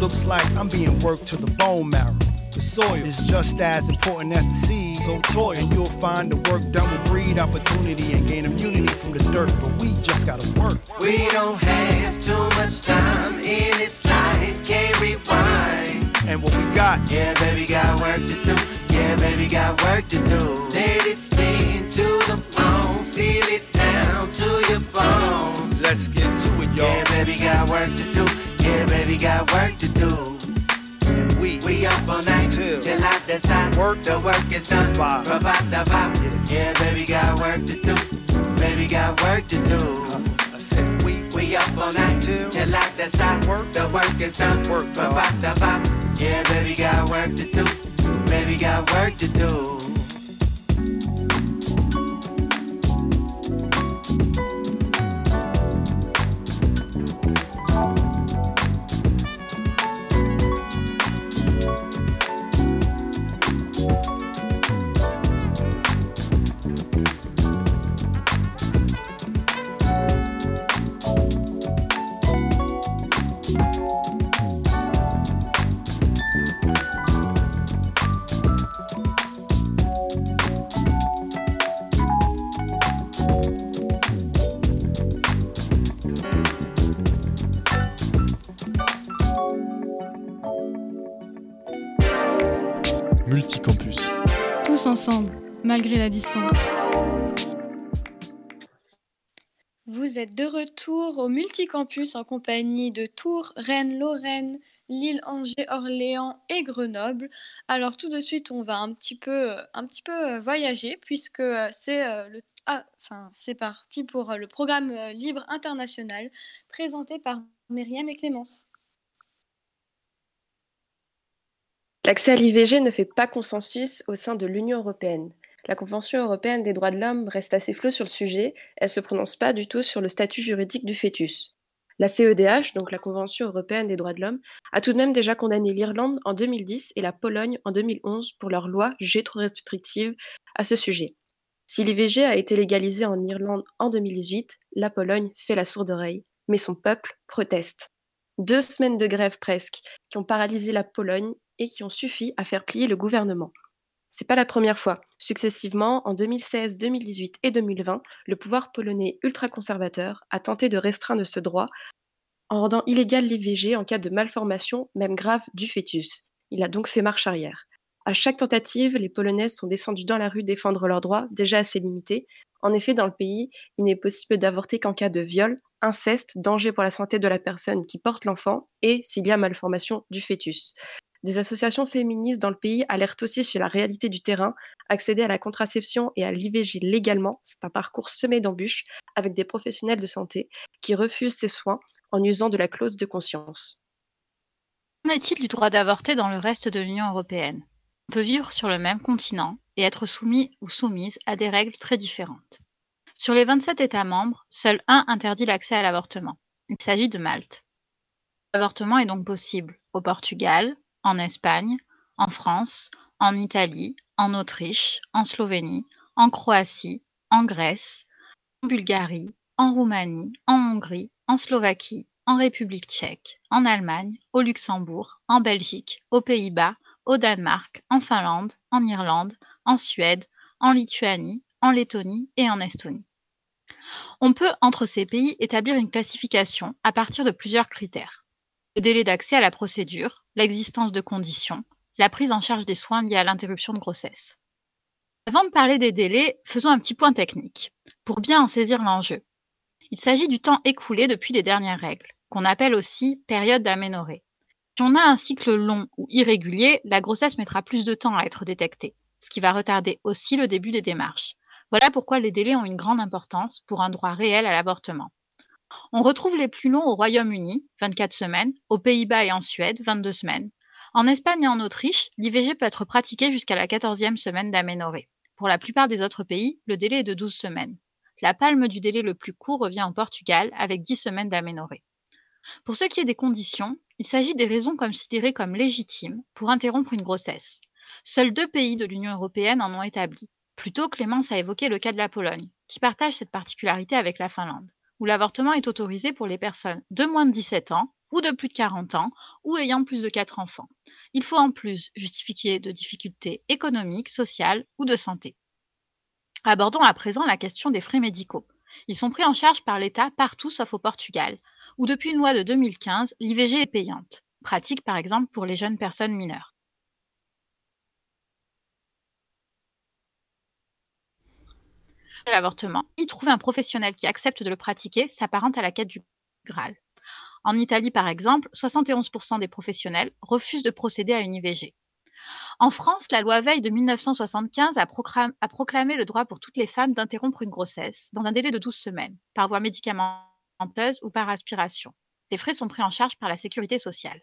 Looks like I'm being worked to the bone marrow. The soil is just as important as the seed. So toil, and you'll find the work done will breed opportunity and gain immunity from the dirt. But we just gotta work. We don't have too much time in this life, can't rewind. And what we got? Yeah, baby, got work to do. Yeah, baby, got work to do. Let it spin to the bone, feel it down to your bones. Let's get to it, y'all. Yeah, baby, got work to do. Yeah, baby, got work to do. And we we up all night till, till I decide work. The work is done. Provide the vibe. Yeah. baby, got work to do. Baby, got work to do. I said we we up all night till, till I decide work. The work is done. Work. Provide the vibe. Yeah, baby, got work to do. Baby, got work to do. Malgré la distance. Vous êtes de retour au multicampus en compagnie de Tours, Rennes, Lorraine, Lille, Angers, Orléans et Grenoble. Alors tout de suite, on va un petit peu, euh, un petit peu euh, voyager puisque euh, c'est le ah, enfin, c'est parti pour le programme libre international présenté par Myriam et Clémence. L'accès à l'IVG ne fait pas consensus au sein de l'Union européenne. La Convention européenne des droits de l'homme reste assez floue sur le sujet, elle ne se prononce pas du tout sur le statut juridique du fœtus. La CEDH, donc la Convention européenne des droits de l'homme, a tout de même déjà condamné l'Irlande en 2010 et la Pologne en 2011 pour leurs lois jugées trop restrictives à ce sujet. Si l'IVG a été légalisée en Irlande en 2018, la Pologne fait la sourde oreille, mais son peuple proteste. Deux semaines de grève presque, qui ont paralysé la Pologne et qui ont suffi à faire plier le gouvernement. C'est pas la première fois. Successivement, en 2016, 2018 et 2020, le pouvoir polonais ultra-conservateur a tenté de restreindre ce droit en rendant illégal l'IVG en cas de malformation, même grave, du fœtus. Il a donc fait marche arrière. À chaque tentative, les Polonaises sont descendues dans la rue défendre leurs droits, déjà assez limités. En effet, dans le pays, il n'est possible d'avorter qu'en cas de viol, inceste, danger pour la santé de la personne qui porte l'enfant et s'il y a malformation du fœtus. Des associations féministes dans le pays alertent aussi sur la réalité du terrain. Accéder à la contraception et à l'IVG légalement, c'est un parcours semé d'embûches avec des professionnels de santé qui refusent ces soins en usant de la clause de conscience. Qu'en est-il du droit d'avorter dans le reste de l'Union européenne? On peut vivre sur le même continent et être soumis ou soumise à des règles très différentes. Sur les 27 États membres, seul un interdit l'accès à l'avortement. Il s'agit de Malte. L'avortement est donc possible au Portugal, en Espagne, en France, en Italie, en Autriche, en Slovénie, en Croatie, en Grèce, en Bulgarie, en Roumanie, en Hongrie, en Slovaquie, en République tchèque, en Allemagne, au Luxembourg, en Belgique, aux Pays-Bas, au Danemark, en Finlande, en Irlande, en Suède, en Lituanie, en Lettonie et en Estonie. On peut, entre ces pays, établir une classification à partir de plusieurs critères. Le délai d'accès à la procédure, l'existence de conditions, la prise en charge des soins liés à l'interruption de grossesse. Avant de parler des délais, faisons un petit point technique, pour bien en saisir l'enjeu. Il s'agit du temps écoulé depuis les dernières règles, qu'on appelle aussi période d'aménorrhée. Si on a un cycle long ou irrégulier, la grossesse mettra plus de temps à être détectée, ce qui va retarder aussi le début des démarches. Voilà pourquoi les délais ont une grande importance pour un droit réel à l'avortement. On retrouve les plus longs au Royaume-Uni, 24 semaines, aux Pays-Bas et en Suède, 22 semaines. En Espagne et en Autriche, l'IVG peut être pratiquée jusqu'à la 14e semaine d'aménorrhée. Pour la plupart des autres pays, le délai est de 12 semaines. La palme du délai le plus court revient au Portugal avec 10 semaines d'aménorrhée. Pour ce qui est des conditions, il s'agit des raisons considérées comme légitimes pour interrompre une grossesse. Seuls deux pays de l'Union européenne en ont établi. Plutôt, Clémence a évoqué le cas de la Pologne, qui partage cette particularité avec la Finlande, où l'avortement est autorisé pour les personnes de moins de 17 ans ou de plus de 40 ans ou ayant plus de 4 enfants. Il faut en plus justifier de difficultés économiques, sociales ou de santé. Abordons à présent la question des frais médicaux. Ils sont pris en charge par l'État partout sauf au Portugal, où depuis une loi de 2015, l'IVG est payante, pratique par exemple pour les jeunes personnes mineures. L'avortement, y trouver un professionnel qui accepte de le pratiquer s'apparente à la quête du Graal. En Italie, par exemple, 71% des professionnels refusent de procéder à une IVG. En France, la loi Veil de 1975 a, a proclamé le droit pour toutes les femmes d'interrompre une grossesse dans un délai de 12 semaines, par voie médicamenteuse ou par aspiration. Les frais sont pris en charge par la sécurité sociale.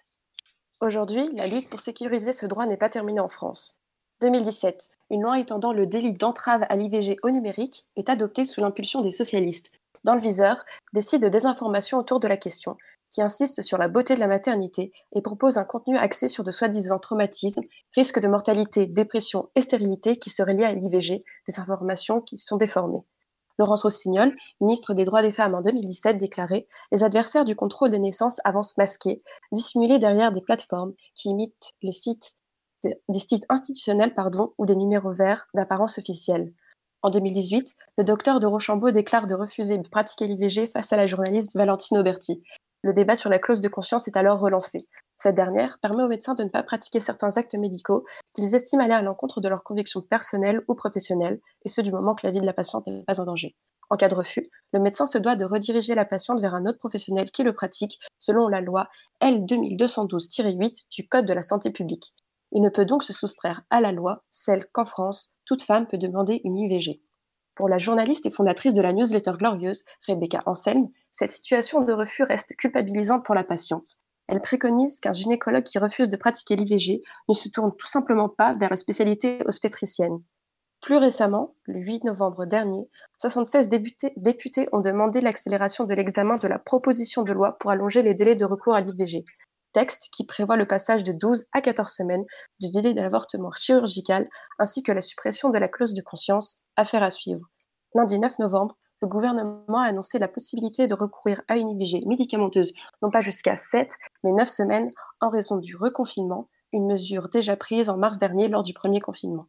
Aujourd'hui, la lutte pour sécuriser ce droit n'est pas terminée en France. 2017, une loi étendant le délit d'entrave à l'IVG au numérique est adoptée sous l'impulsion des socialistes. Dans le viseur, des sites de désinformation autour de la question, qui insistent sur la beauté de la maternité et proposent un contenu axé sur de soi-disant traumatismes, risques de mortalité, dépression et stérilité qui seraient liés à l'IVG, des informations qui sont déformées. Laurence Rossignol, ministre des Droits des Femmes en 2017, déclarait Les adversaires du contrôle des naissances avancent masqués, dissimulés derrière des plateformes qui imitent les sites, des sites institutionnels ou des numéros verts d'apparence officielle. En 2018, le docteur de Rochambeau déclare de refuser de pratiquer l'IVG face à la journaliste Valentine Auberti. Le débat sur la clause de conscience est alors relancé. Cette dernière permet aux médecins de ne pas pratiquer certains actes médicaux qu'ils estiment aller à l'encontre de leurs convictions personnelles ou professionnelles, et ce du moment que la vie de la patiente n'est pas en danger. En cas de refus, le médecin se doit de rediriger la patiente vers un autre professionnel qui le pratique selon la loi L 2212-8 du Code de la santé publique. Il ne peut donc se soustraire à la loi, celle qu'en France, toute femme peut demander une IVG. Pour la journaliste et fondatrice de la newsletter Glorieuse, Rebecca Anselme, cette situation de refus reste culpabilisante pour la patiente. Elle préconise qu'un gynécologue qui refuse de pratiquer l'IVG ne se tourne tout simplement pas vers la spécialité obstétricienne. Plus récemment, le 8 novembre dernier, 76 députés, députés ont demandé l'accélération de l'examen de la proposition de loi pour allonger les délais de recours à l'IVG, texte qui prévoit le passage de 12 à 14 semaines du délai de l'avortement chirurgical ainsi que la suppression de la clause de conscience, affaire à suivre. Lundi 9 novembre, le gouvernement a annoncé la possibilité de recourir à une IVG médicamenteuse, non pas jusqu'à 7, mais 9 semaines en raison du reconfinement, une mesure déjà prise en mars dernier lors du premier confinement.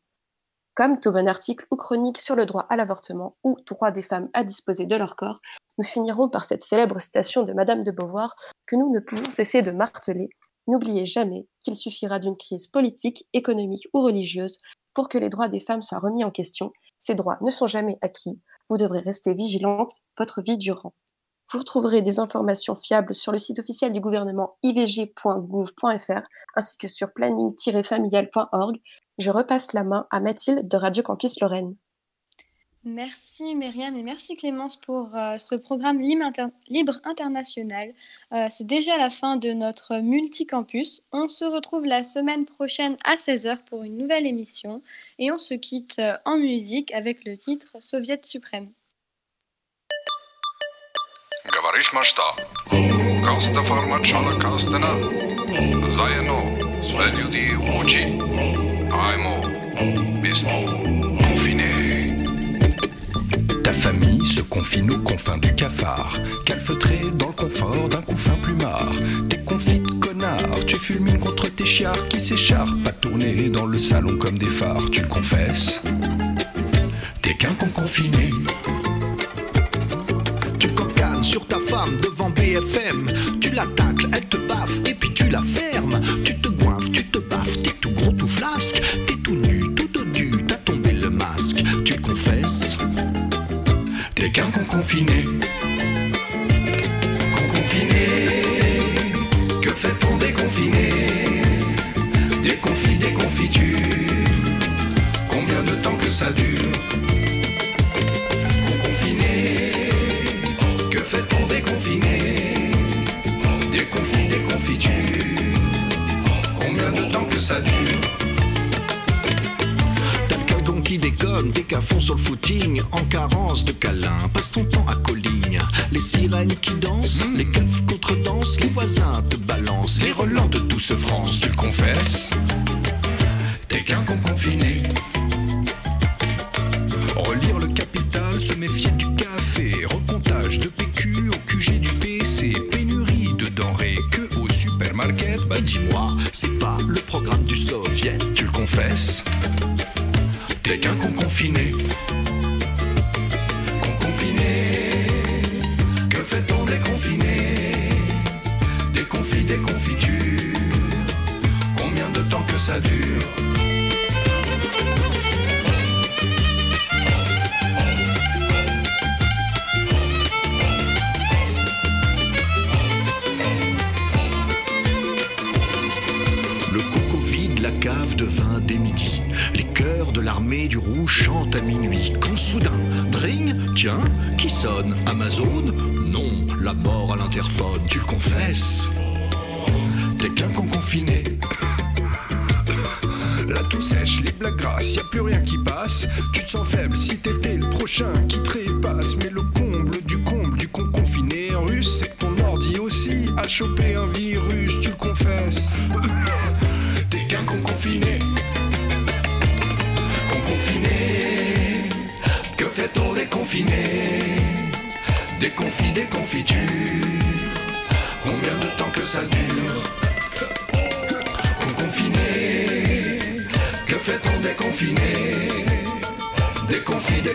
Comme tout bon article ou chronique sur le droit à l'avortement ou droit des femmes à disposer de leur corps, nous finirons par cette célèbre citation de Madame de Beauvoir que nous ne pouvons cesser de marteler. N'oubliez jamais qu'il suffira d'une crise politique, économique ou religieuse pour que les droits des femmes soient remis en question. Ces droits ne sont jamais acquis. Vous devrez rester vigilante votre vie durant. Vous retrouverez des informations fiables sur le site officiel du gouvernement ivg.gouv.fr ainsi que sur planning-familial.org. Je repasse la main à Mathilde de Radio Campus Lorraine. Merci Myriam et merci Clémence pour euh, ce programme Libre, Inter- Libre International. Euh, C'est déjà la fin de notre multicampus. On se retrouve la semaine prochaine à 16h pour une nouvelle émission et on se quitte euh, en musique avec le titre Soviet suprême. Ta famille se confine aux confins du cafard, calfeutré dans le confort d'un couffin plumard. T'es confite connard, tu fulmines contre tes chiards qui s'écharpent à tourner dans le salon comme des phares. Tu le confesses, t'es qu'un con confiné. Sur ta femme devant BFM. Tu la tacles, elle te baffe et tu la fermes. Tu te goinfres, tu te baffes, t'es tout gros, tout flasque. T'es tout nu, tout dodu, t'as tombé le masque. Tu confesses. T'es qu'un con confiné. Con confiné. Que fait-on déconfiné Déconfit, déconfiture. Combien de temps que ça dure? Qu'à fond sur le footing, en carence de câlin. Passe ton temps à colligne, les sirènes qui dansent, les keufs contre-dansent, les voisins te balancent, les relents de tout ce France, tu le confesses. T'es qu'un con confiné.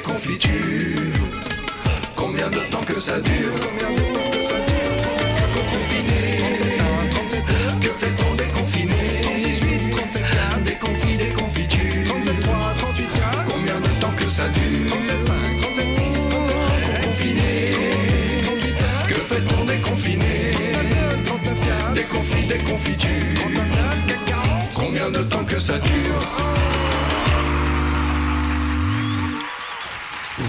Déconfiture. Combien de temps que ça dure? Combien de temps que ça dure? Con confiné. 37 37 Que fait-on déconfiné 36 8 37 4 Déconfit, déconfiture 37 3 38 4 Combien de temps que ça dure? 37 5 37 6 37 Con confiné 38 5 Que fait-on déconfiné 39 39 4 Déconfit, déconfiture 39 9 40 Combien de temps que ça dure?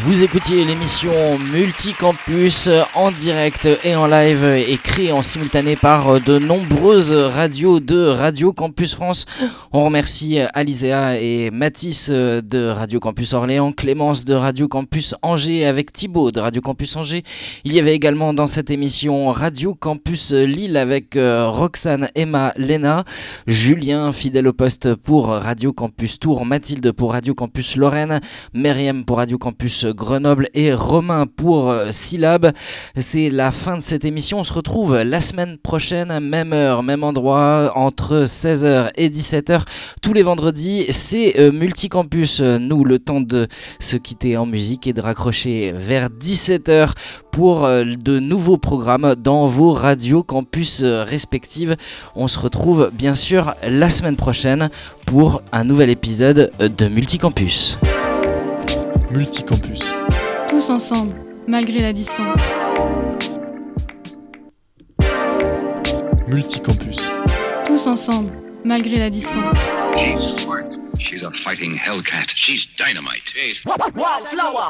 Vous écoutiez l'émission Multicampus en direct et en live et créée en simultané par de nombreuses radios de Radio Campus France. On remercie Alizéa et Mathis de Radio Campus Orléans, Clémence de Radio Campus Angers avec Thibaut de Radio Campus Angers. Il y avait également dans cette émission Radio Campus Lille avec euh, Roxane, Emma, Lena, Julien fidèle au poste pour Radio Campus Tours, Mathilde pour Radio Campus Lorraine, Myriam pour Radio Campus Grenoble et Romain pour euh, Syllab. C'est la fin de cette émission. On se retrouve la semaine prochaine, même heure, même endroit, entre 16h et 17h, tous les vendredis. C'est euh, Multicampus. Nous, le temps de se quitter en musique et de raccrocher vers 17h pour euh, de nouveaux programmes dans vos radios campus respectives. On se retrouve bien sûr la semaine prochaine pour un nouvel épisode de Multicampus. Multicampus. Tous ensemble, malgré la distance. Multicampus. Tous ensemble, malgré la distance. She's smart. She's a fighting hellcat. She's dynamite. Wildflower.